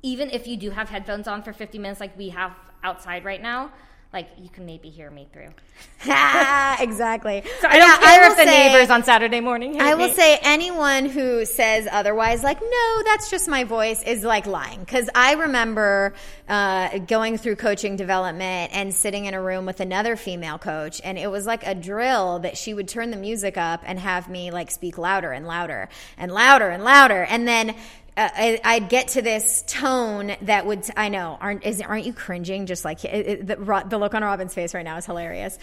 even if you do have headphones on for 50 minutes like we have outside right now, like you can maybe hear me through. [laughs] exactly. [laughs] So I don't Yeah, care will if the say- neighbors on Saturday morning hear I will me. say anyone who says otherwise, like, no, that's just my voice, is like lying. Because I remember uh, going through coaching development and sitting in a room with another female coach, and it was like a drill that she would turn the music up and have me like speak louder and louder and louder and louder. And then uh, I, I'd get to this tone that would I know aren't is aren't you cringing just like it, it, the, the look on Robin's face right now is hilarious,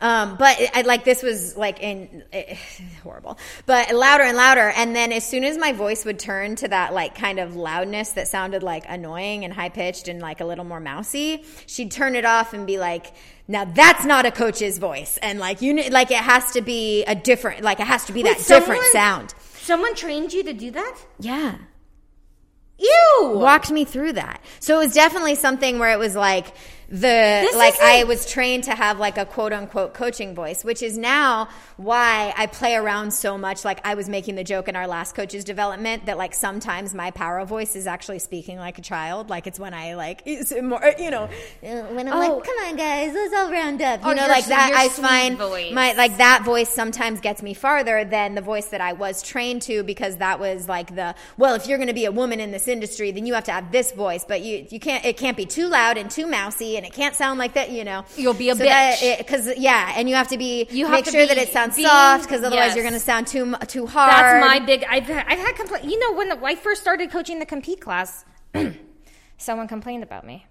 um, but it, I, like this was like in eh, [sighs] horrible, but louder and louder, and then as soon as my voice would turn to that like kind of loudness that sounded like annoying and high pitched and like a little more mousy, she'd turn it off and be like. Now that's not a coach's voice, and like you, like it has to be a different, like it has to be Wait, that different sound. Someone trained you to do that? Yeah. Ew. walked me through that. So it was definitely something where it was like the like I was trained to have like a quote unquote coaching voice, which is now why I play around so much. Like I was making the joke in our last coaches development that like sometimes my power voice is actually speaking like a child. Like it's when I like it's more you know uh, when I'm Oh. like come on guys let's all round up. You Oh, know like that I find voice. my like that voice sometimes gets me farther than the voice that I was trained to because that was like the well if you're going to be a woman in this industry then you have to have this voice but you you can't it can't be too loud and too mousy and it can't sound like that you know You'll be a bitch because yeah and you have to be You have make sure be- that it sounds soft because otherwise yes. you're going to sound too too hard That's my big. I've had, I've had complaint. You know, when I first started coaching the compete class, [clears throat] someone complained about me.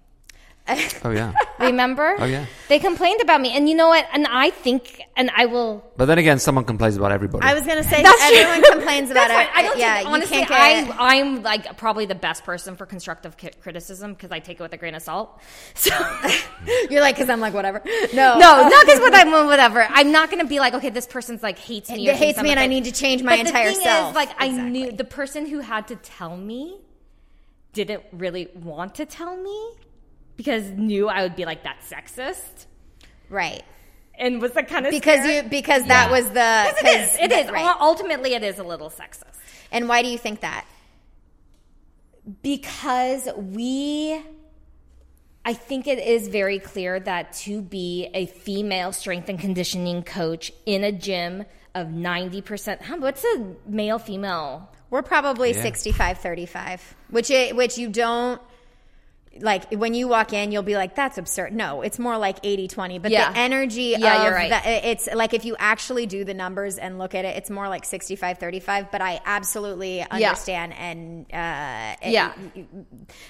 [laughs] Oh yeah. Remember? Oh, yeah. They complained about me, and you know what? And I think, and I will. But then again, someone complains about everybody. I was going to say That's true. everyone complains about [laughs] That's it fine. I don't yeah think, you honestly, can't get I, I'm like probably the best person for constructive criticism because I take it with a grain of salt. [laughs] So. you're like because I'm like whatever no No, not because what I'm whatever. I'm not going to be like, okay, this person's like hates me. or It hates me and a I bitch. need to change my but entire the thing self. Is, like I knew the person who had to tell me didn't really want to tell me because knew I would be like that sexist right and was the kind of because you because that was the Because it is. It that- is. right. Ultimately, it is a little sexist. And why do you think that? because we I think it is very clear that to be a female strength and conditioning coach in a gym of 90%. Huh, what's a male female? We're probably Yeah. 65 35, which it, which you don't like when you walk in you'll be like that's absurd. No, it's more like 80 20, but Yeah. the energy Yeah, of you're right. the, it's like if you actually do the numbers and look at it it's more like 65 35, but I absolutely understand and uh Yeah.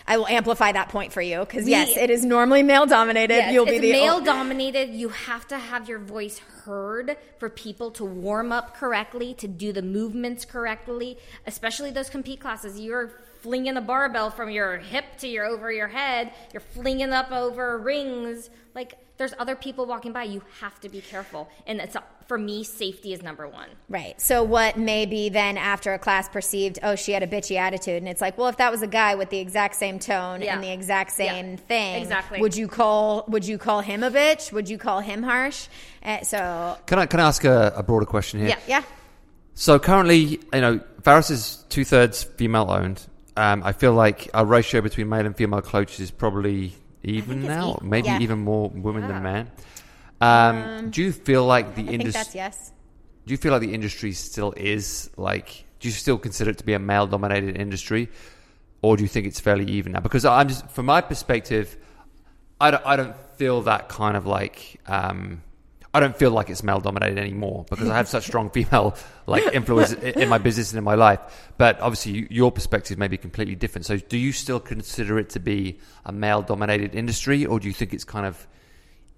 I will amplify that point for you cuz yes, it is normally male dominated. Yes, You'll be it's the male dominated. You have to have your voice heard for people to warm up correctly, to do the movements correctly, especially those compete classes. You're flinging a barbell from your hip to your over your head. You're flinging up over rings. Like there's other people walking by. You have to be careful. And it's for me, safety is number one. Right. So what may be then after a class perceived, oh, she had a bitchy attitude, and it's like, well, if that was a guy with the exact same tone Yeah. and the exact same Yeah. thing, Exactly. Would you call Would you call him a bitch? Would you call him harsh? Uh, so Can I can I ask a, a broader question here? Yeah. yeah, So currently, you know, Pharos is two thirds female owned. Um, I feel like our ratio between male and female coaches is probably even now, equal. maybe Yeah. even more women than men. Um, do you feel like the I think that's industry? yes. Do you feel like the industry still is like? Do you still consider it to be a male dominated industry, or do you think it's fairly even now? Because I'm just, from my perspective, I don't, I don't feel that kind of like. Um, I don't feel like it's male dominated anymore because I have such strong female like [laughs] influence in my business and in my life. But obviously, your perspective may be completely different. So, do you still consider it to be a male dominated industry, or do you think it's kind of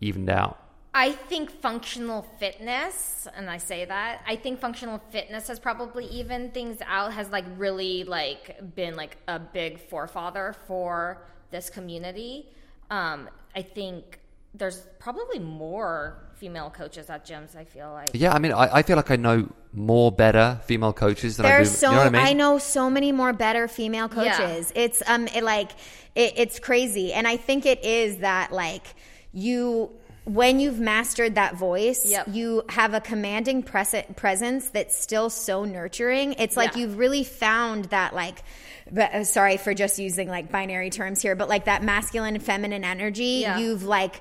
evened out? I think functional fitness, and I say that, I think functional fitness has probably evened things out, has like really like been like a big forefather for this community. Um, I think there's probably more female coaches at gyms, I feel like. Yeah, I mean, I, I feel like I know more better female coaches than I do. There's so you know what I mean? know so many more better female Yeah. coaches. It's um it like it, it's crazy, and I think it is that like you when you've mastered that voice, Yep. you have a commanding pres- presence that's still so nurturing. It's like Yeah. you've really found that like. But, uh, sorry for just using like binary terms here, but like that masculine and feminine energy, Yeah. you've like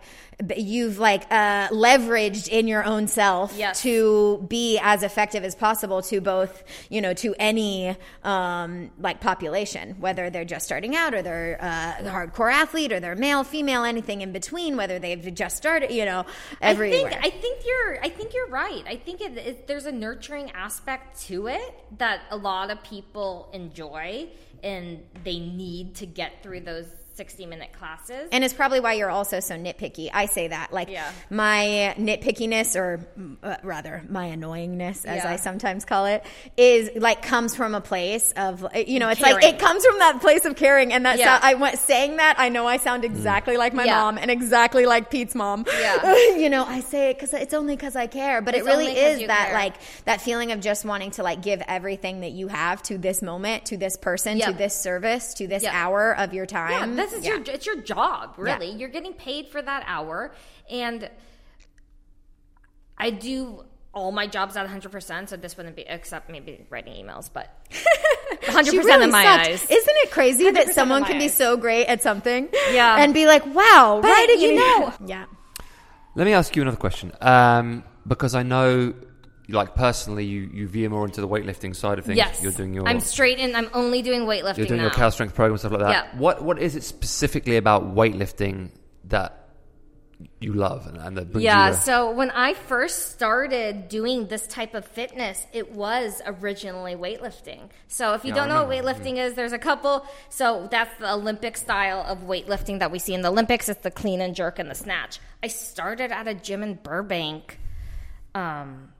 you've like uh, leveraged in your own self Yes. to be as effective as possible to both you know to any um, like population whether they're just starting out or they're uh, a hardcore athlete or they're male female anything in between whether they've just started you know everywhere I think I think you're I think you're right. I think it, it, there's a nurturing aspect to it that a lot of people enjoy and they need to get through those 60 minute classes. and it's probably why you're also so nitpicky. I say that like Yeah. my nitpickiness, or uh, rather my annoyingness, as Yeah. I sometimes call it, is like comes from a place of uh, you know, it's like it comes from that place of caring. And that Yeah. sou- I went saying that I know I sound exactly like my mom and exactly like Pete's mom. Yeah. [laughs] you know, I say it because it's only because I care, but It's it really is that care. like that feeling of just wanting to like give everything that you have to this moment, to this person, to this service, to this hour of your yeah, time. This is Yeah. your it's your job, really. Yeah. You're getting paid for that hour and I do all my jobs at 100%, so this wouldn't be except maybe writing emails, but 100% [laughs] She really in my sucked. eyes. Isn't it crazy that someone my can be so great at something? Yeah. And be like, wow, But, right? you know- [laughs] Yeah. Let me ask you another question. Um, because I know, like personally, you, you veer more into the weightlifting side of things. Yes. You're doing your I'm straight in. I'm only doing weightlifting you're doing now. your cal strength program stuff like that. Yeah. What what is it specifically about weightlifting that you love and, and that brings Yeah, you? To, so when I first started doing this type of fitness, it was originally weightlifting. So if you Yeah, don't know what remember, weightlifting is, there's a couple. So that's the Olympic style of weightlifting that we see in the Olympics. It's the clean and jerk and the snatch. I started at a gym in Burbank. Um,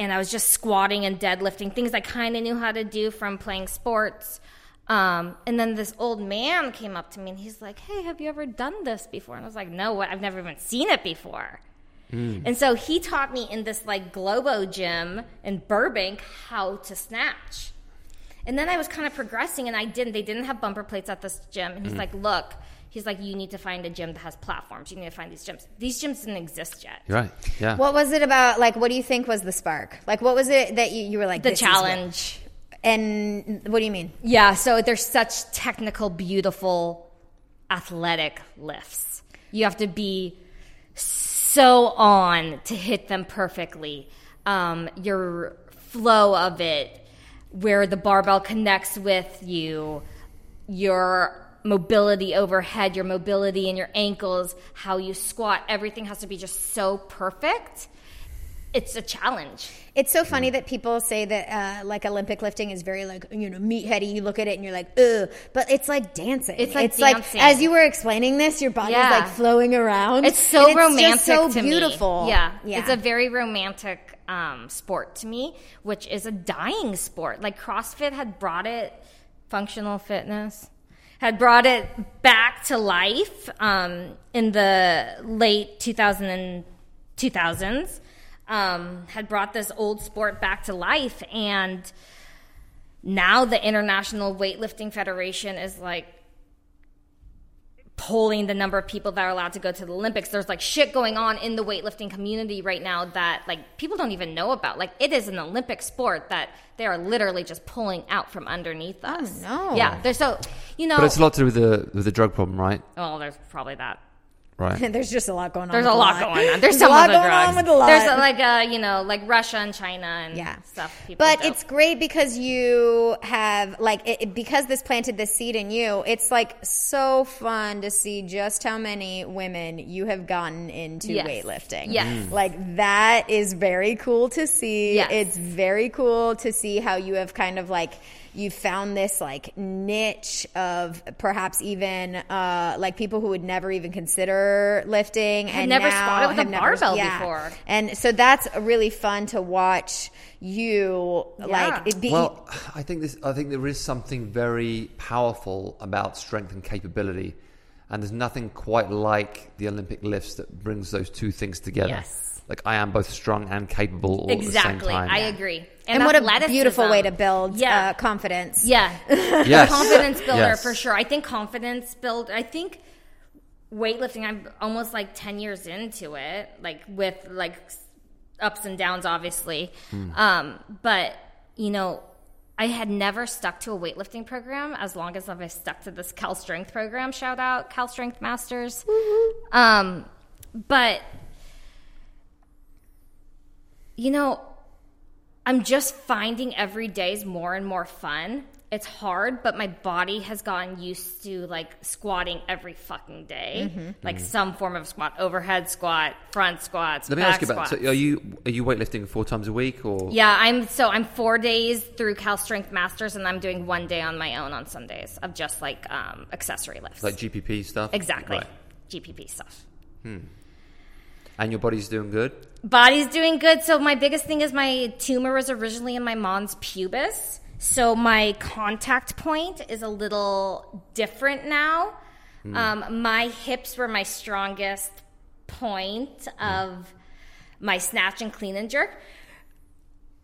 and I was just squatting and deadlifting, things I kind of knew how to do from playing sports. Um, and then this old man came up to me and he's like, Hey, have you ever done this before? And I was like, No, what? I've never even seen it before. And so he taught me in this like Globo gym in Burbank how to snatch. And then I was kind of progressing and I didn't, they didn't have bumper plates at this gym. And he's like, Look, he's like, You need to find a gym that has platforms. You need to find these gyms. These gyms didn't exist yet. You're right. Yeah. What was it about? Like, what do you think was the spark? Like, what was it that you, you were like, The this is what- challenge. and what do you mean? Yeah, so there's such technical, beautiful, athletic lifts. You have to be so on to hit them perfectly. um, your flow of it, where the barbell connects with you, your mobility overhead, your mobility in your ankles, how you squat, everything has to be just so perfect. It's a challenge. It's so funny that people say that uh, like Olympic lifting is very like you know meatheady. You look at it and you're like, ugh, but it's like dancing. It's like like dancing. as you were explaining this, your body's Yeah. like flowing around. It's so And romantic just so beautiful. me. Yeah. yeah. It's a very romantic um, sport to me, which is a dying sport. Like CrossFit had brought it, functional fitness, had brought it back to life um, in the late 2000 and 2000s. Um, had brought this old sport back to life, and now the International Weightlifting Federation is like polling the number of people that are allowed to go to the Olympics. There's like shit going on in the weightlifting community right now that like people don't even know about. Like it is an Olympic sport that they are literally just pulling out from underneath oh, us. Oh, no. Yeah, there's so you know. But it's a lot to do with the with the drug problem, right? well, there's probably that. Right. [laughs] There's just a lot going on. There's a the lot going on. There's, There's some a lot of the going on with a lot. There's uh, like uh, you know like Russia and China and Yeah. stuff. People But do. it's great because you have like it, it- because this planted this seed in you. It's like so fun to see just how many women you have gotten into Yes. weightlifting. Yes. Mm. like that is very cool to see. Yes. It's very cool to see how you have kind of like you found this like niche of perhaps even uh, like people who would never even consider lifting and never now squatted with have a never- barbell yeah. before. And so that's really fun to watch you like it be Well, I think this. I think there is something very powerful about strength and capability, and there's nothing quite like the Olympic lifts that brings those two things together. Yes. Like I am both strong and capable all at the same exactly. time. I agree. and, what a beautiful way to build Yeah. uh, confidence. Yeah. [laughs] Yes. confidence builder Yes. for sure. I think confidence build. I think weightlifting. I'm almost like ten years into it, like with like ups and downs, obviously. Um, but you know, I had never stuck to a weightlifting program as long as I've stuck to this Cal Strength program. Shout out Cal Strength Masters. Um, but you know, I'm just finding every day is more and more fun. It's hard, but my body has gotten used to like squatting every fucking day, Mm-hmm. like some form of squat, overhead squat, front squats. Let me ask you about. So are you are you weightlifting four times a week or? Yeah, I'm so I'm four days through Cal Strength Masters, and I'm doing one day on my own on Sundays of just like um, accessory lifts. Like GPP stuff. exactly, Right. GPP stuff. And your body's doing good. Body's doing good. So my biggest thing is my tumor was originally in my mons pubis. So my contact point is a little different now. Um, my hips were my strongest point of my snatch and clean and jerk.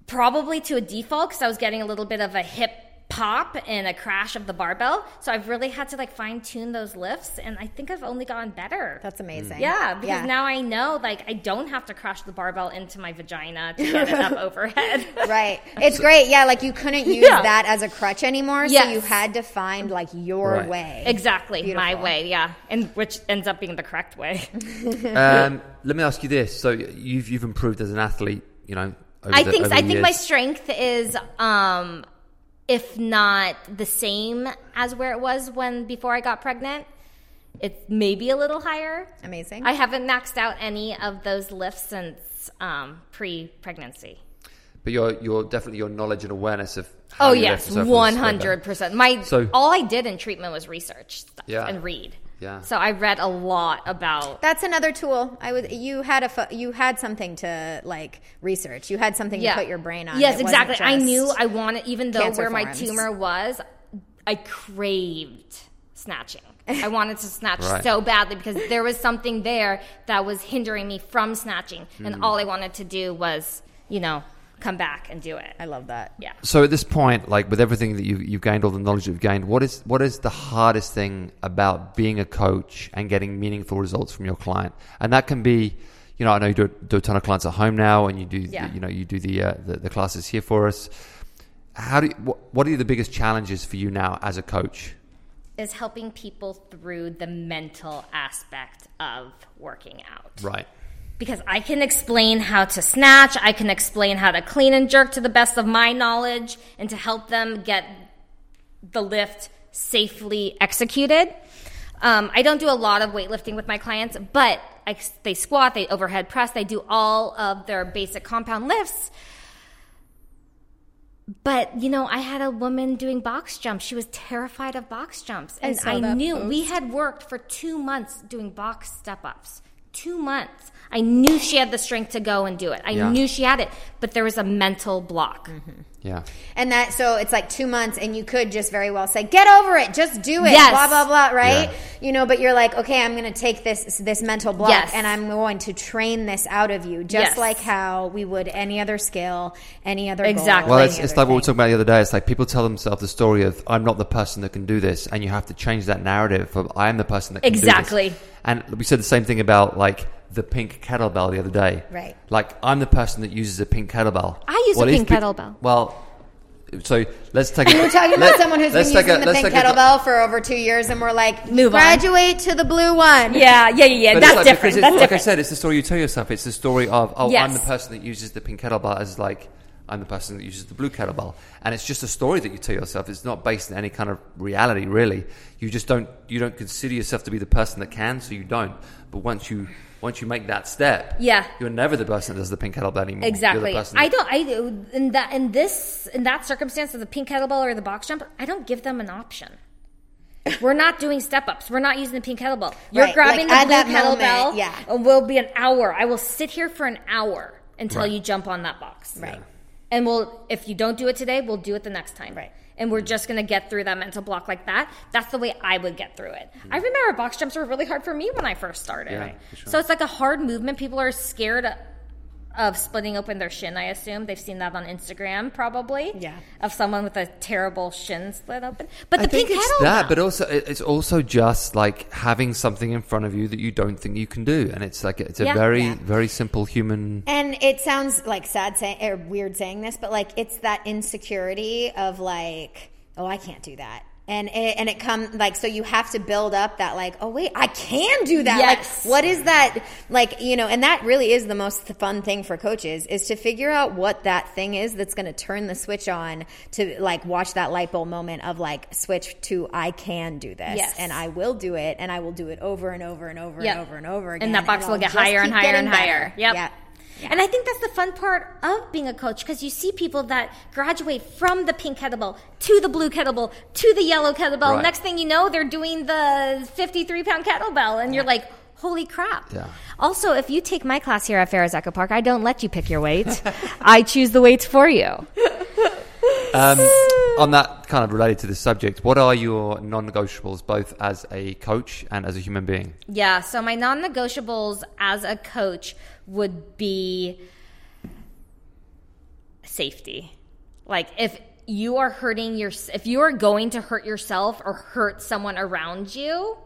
Probably to a default because I was getting a little bit of a hip pop and a crash of the barbell. So I've really had to like fine tune those lifts, and I think I've only gotten better. That's amazing. Yeah, because Yeah. now I know like I don't have to crash the barbell into my vagina to [laughs] get it up overhead. Right. [laughs] It's great. Yeah, like you couldn't use Yeah. that as a crutch anymore, so you had to find like your Right. way. Exactly, my way, yeah, and which ends up being the correct way. [laughs] um, let me ask you this: So you've you've improved as an athlete, you know. Over I the- think over I the think my strength is, um, if not the same as where it was when before I got pregnant. It's maybe a little higher. Amazing. I haven't maxed out any of those lifts since um, pre-pregnancy. But your your definitely your knowledge and awareness of. how Oh you yes, lift and so forth is one way hundred percent. My So- all I did in treatment was research stuff Yeah. and read. Yeah. So I read a lot about. That's another tool. I was you had a fo- you had something to like research. You had something Yeah. to put your brain on. Yes, It exactly. I knew I wanted, even though cancer where my tumor was, I craved snatching. [laughs] I wanted to snatch Right. so badly because there was something there that was hindering me from snatching, Hmm. and all I wanted to do was, you know, come back and do it. I love that. Yeah. So at this point, like with everything that you you've gained, all the knowledge you've gained, what is what is the hardest thing about being a coach and getting meaningful results from your client? And that can be, you know, I know you do, do a ton of clients at home now, and you do, Yeah. you know, you do the, uh, the the classes here for us. How do you, what, what are the biggest challenges for you now as a coach? Is helping people through the mental aspect of working out. Right. Because I can explain how to snatch, I can explain how to clean and jerk to the best of my knowledge and to help them get the lift safely executed. Um, I don't do a lot of weightlifting with my clients, but I, they squat, they overhead press, they do all of their basic compound lifts. But you know, I had a woman doing box jumps. She was terrified of box jumps, and I, that knew we had worked for two months doing box step ups. Two months. I knew she had the strength to go and do it. I Yeah. knew she had it, but there was a mental block. Mm-hmm. Yeah. And that so it's like two months, and you could just very well say, "Get over it, just do it." Yes. Blah blah blah. Right? Yeah. You know, but you're like, okay, I'm going to take this this mental block, Yes. and I'm going to train this out of you, just Yes. like how we would any other skill, any other goal, Exactly. Well, it's, it's other like what we were talking about the other day. It's like people tell themselves the story of "I'm not the person that can do this," and you have to change that narrative of "I am the person that can Exactly. do this." And we said the same thing about like the pink kettlebell the other day. Right. Like I'm the person that uses a pink kettlebell. I use a Well, if pink pe- kettlebell. Well, so let's take. We're talking about someone who's been using a- the pink take a- kettlebell for over two years, and we're like, Move on. graduate to the blue one. Yeah, yeah, yeah, yeah. But That's like, different. because it's- That's like I said, it's the story you tell yourself. It's the story of, oh, I'm the person that uses the pink kettlebell as like, I'm the person that uses the blue kettlebell. And it's just a story that you tell yourself. It's not based in any kind of reality, really. You just don't, you don't consider yourself to be the person that can, so you don't. But once you, once you make that step, Yeah. you're never the person that does the pink kettlebell anymore. You're Exactly. the person I don't. I in that in this in that circumstance of the pink kettlebell or the box jump, I don't give them an option. We're not doing step ups. We're not using the pink kettlebell. You're Right, grabbing like, at the that blue moment, kettlebell. yeah. and we'll be an hour. I will sit here for an hour until Right. you jump on that box. Right. And we'll if you don't do it today, we'll do it the next time. Right. And we're just gonna get through that mental block like that. That's the way I would get through it. Mm-hmm. I remember box jumps were really hard for me when I first started. Yeah, sure. So it's like a hard movement. People are scared of splitting open their shin, I assume. They've seen that on Instagram, probably. Yeah. Of someone with a terrible shin split open. But the I think pink it's kettlebell. that, but also it's also just like having something in front of you that you don't think you can do, and it's like it's a Yeah. very Yeah. very simple human. And it sounds like sad saying or weird saying this, but like it's that insecurity of like, oh, I can't do that. And it, and it comes like so you have to build up that like oh wait I can do that Yes. like what is that like you know and that really is the most fun thing for coaches is to figure out what that thing is that's going to turn the switch on to like watch that light bulb moment of like switch to I can do this Yes. and I will do it and I will do it over and over and over Yep. and over and over again and that box I'll get higher and higher and higher. better. Yep. Yeah. And I think that's the fun part of being a coach because you see people that graduate from the pink kettlebell to the blue kettlebell to the yellow kettlebell. Right. Next thing you know, they're doing the 53 pound kettlebell, and you're like, holy crap. Yeah. Also, if you take my class here at Pharos Echo Park, I don't let you pick your weight. [laughs] I choose the weights for you. [laughs] Um, on that kind of related to this subject, what are your non-negotiables, both as a coach and as a human being? Yeah, so my non negotiables as a coach would be safety. Like if you are hurting your if you are going to hurt yourself or hurt someone around you,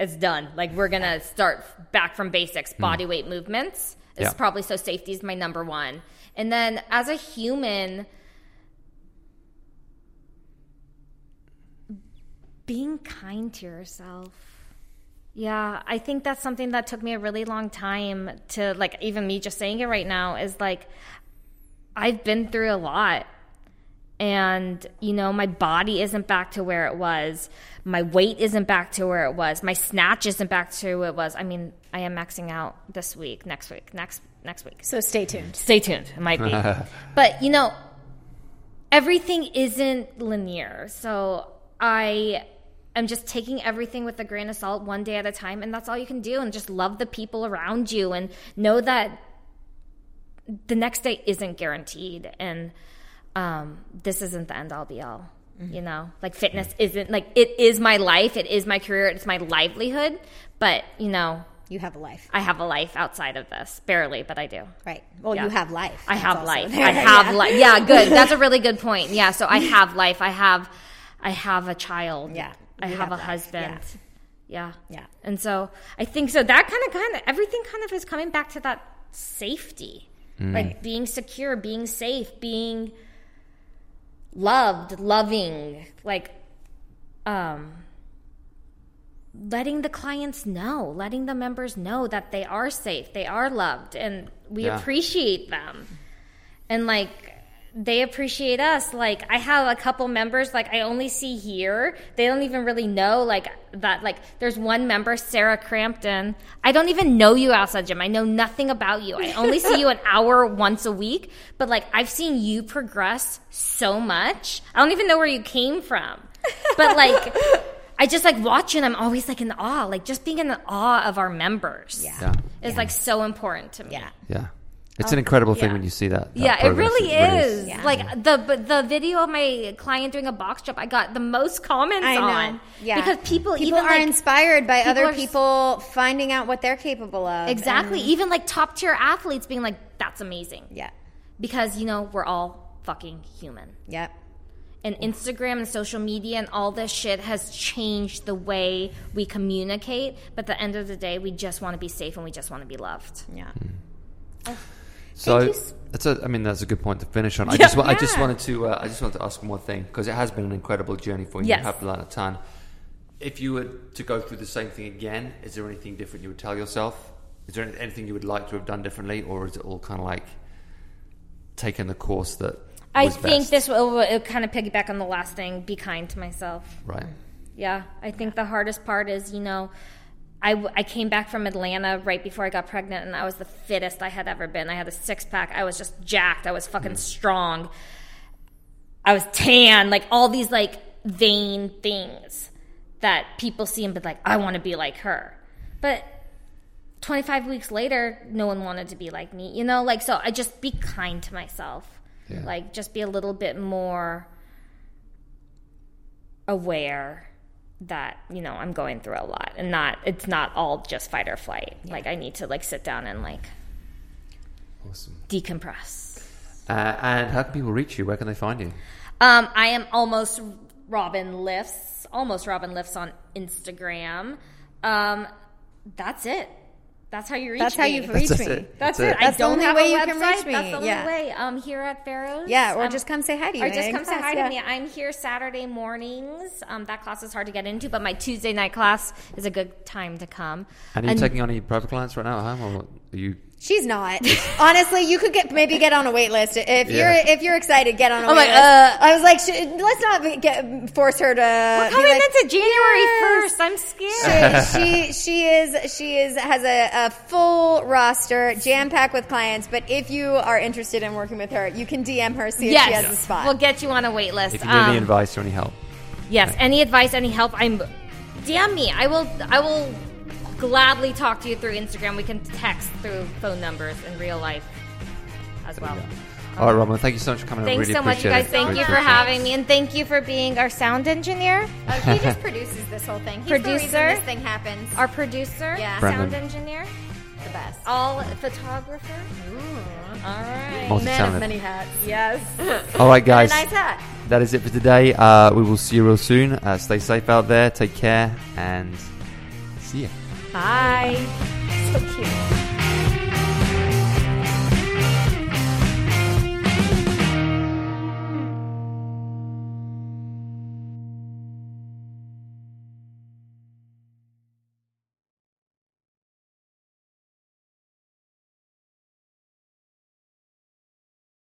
it's done. Like we're going to start back from basics, hmm. body weight movements. It's Yeah. probably so safety is my number 1. And then as a human being kind to yourself. Yeah, I think that's something that took me a really long time to like even me just saying it right now is like I've been through a lot. And you know, my body isn't back to where it was. My weight isn't back to where it was. My snatch isn't back to where it was. I mean, I am maxing out this week, next week, next next week. So stay tuned. Stay tuned. It might be. [laughs] but, you know, everything isn't linear. So I am just taking everything with a grain of salt one day at a time. And that's all you can do. And just love the people around you and know that the next day isn't guaranteed. And um, this isn't the end all be all. You know, like fitness isn't like it is my life, it is my career, it's my livelihood. But, you know, You have a life. I have a life outside of this. Barely, but I do. Right. Well, Yeah. you have life. I That's have life. there. I have [laughs] Yeah. life. Yeah, good. That's a really good point. Yeah, so I have life. I have I have a child. [laughs] Yeah, I have, have a life. husband. Yeah. Yeah. And so I think so that kind of kind of everything kind of is coming back to that safety. Like being secure, being safe, being loved, loving, like um letting the clients know, letting the members know that they are safe, they are loved, and we Yeah. appreciate them. And like, they appreciate us. Like, I have a couple members, like, I only see here. They don't even really know, like, that. Like, there's one member, Sarah Crampton. I don't even know you outside gym. I know nothing about you. I only see you an [laughs] hour once a week. But, like, I've seen you progress so much. I don't even know where you came from. But, like, [laughs] I just like watch you and I'm always like in awe. Like, just being in the awe of our members Yeah. Yeah. is like so important to me. Yeah. Yeah. It's oh, an incredible thing yeah. when you see that. that Yeah, it really is. Yeah. Like the the video of my client doing a box jump, I got the most comments I know. on. Yeah. because people, people even are like, inspired by people other are s- people finding out what they're capable of. exactly, And- even like top tier athletes being like, "That's amazing," yeah. because you know we're all fucking human. Yep. And Instagram and social media and all this shit has changed the way we communicate. But at the end of the day, we just want to be safe and we just want to be loved. Yeah. So you s- that's a. I mean, that's a good point to finish on. I Yeah. just. wa- I just wanted to. Uh, I just wanted to ask one more thing because it has been an incredible journey for you. Yes. You have learned a ton. If you were to go through the same thing again, is there anything different you would tell yourself? Is there anything you would like to have done differently, or is it all kind of like taking the course that? I think best? this will, will kind of piggyback on the last thing be kind to myself. Right. Yeah, I think the hardest part is, you know, I, I came back from Atlanta right before I got pregnant, and I was the fittest I had ever been. I had a six pack. I was just jacked. I was fucking mm. strong. I was tan, like all these like vain things that people see and be like, I want to be like her. But 25 weeks later, no one wanted to be like me, you know? Like, so I just be kind to myself. Yeah. Like, just be a little bit more aware that, you know, I'm going through a lot and not, it's not all just fight or flight. Like, I need to, like, sit down and, like, Awesome. decompress. Uh, and how can people reach you? Where can they find you? Um, I am almost Robin Lifts, almost Robin Lifts on Instagram. Um, that's it. That's how you reach That's me. how you reach That's me. it. That's, That's it. it. I That's the don't only have way a you website. can reach me. That's the only Yeah. way. Um, here at Pharos. Yeah, or um, just come say hi to you. Or just any come say hi yeah. to me. I'm here Saturday mornings. Um, that class is hard to get into, but my Tuesday night class is a good time to come. And are you taking on any private clients right now at home, or are you? She's not. [laughs] Honestly, you could get maybe get on a wait list if Yeah. you're if you're excited. Get on a I'm wait like, list. uh, I was like, sh- let's not get force her to. We're be coming like, into January Yes. first. I'm scared. she, [laughs] she she is she is has a, a full roster jam packed with clients. But if you are interested in working with her, you can DM her see if yes, she has a spot. we'll get you on a wait list. If you need any Um, advice or any help, Yes, any advice, any help, I'm DM me. I will I will gladly talk to you through Instagram. We can text through phone numbers in real life as well. all right, Robin. Thank you so much for coming. I Thanks really so much, you appreciate guys. it. Thank Really you for having me, and thank you for being our sound engineer, Oh, he just produces this whole thing. He's the reason Producer? this thing happens. our producer, Yeah. sound engineer, the best. all photographer. All right. Multi-talented. hats. Yes. [laughs] All right, guys. Nice hat. That is it for today. Uh, we will see you real soon. Uh, stay safe out there. Take care and see ya. Bye. So cute.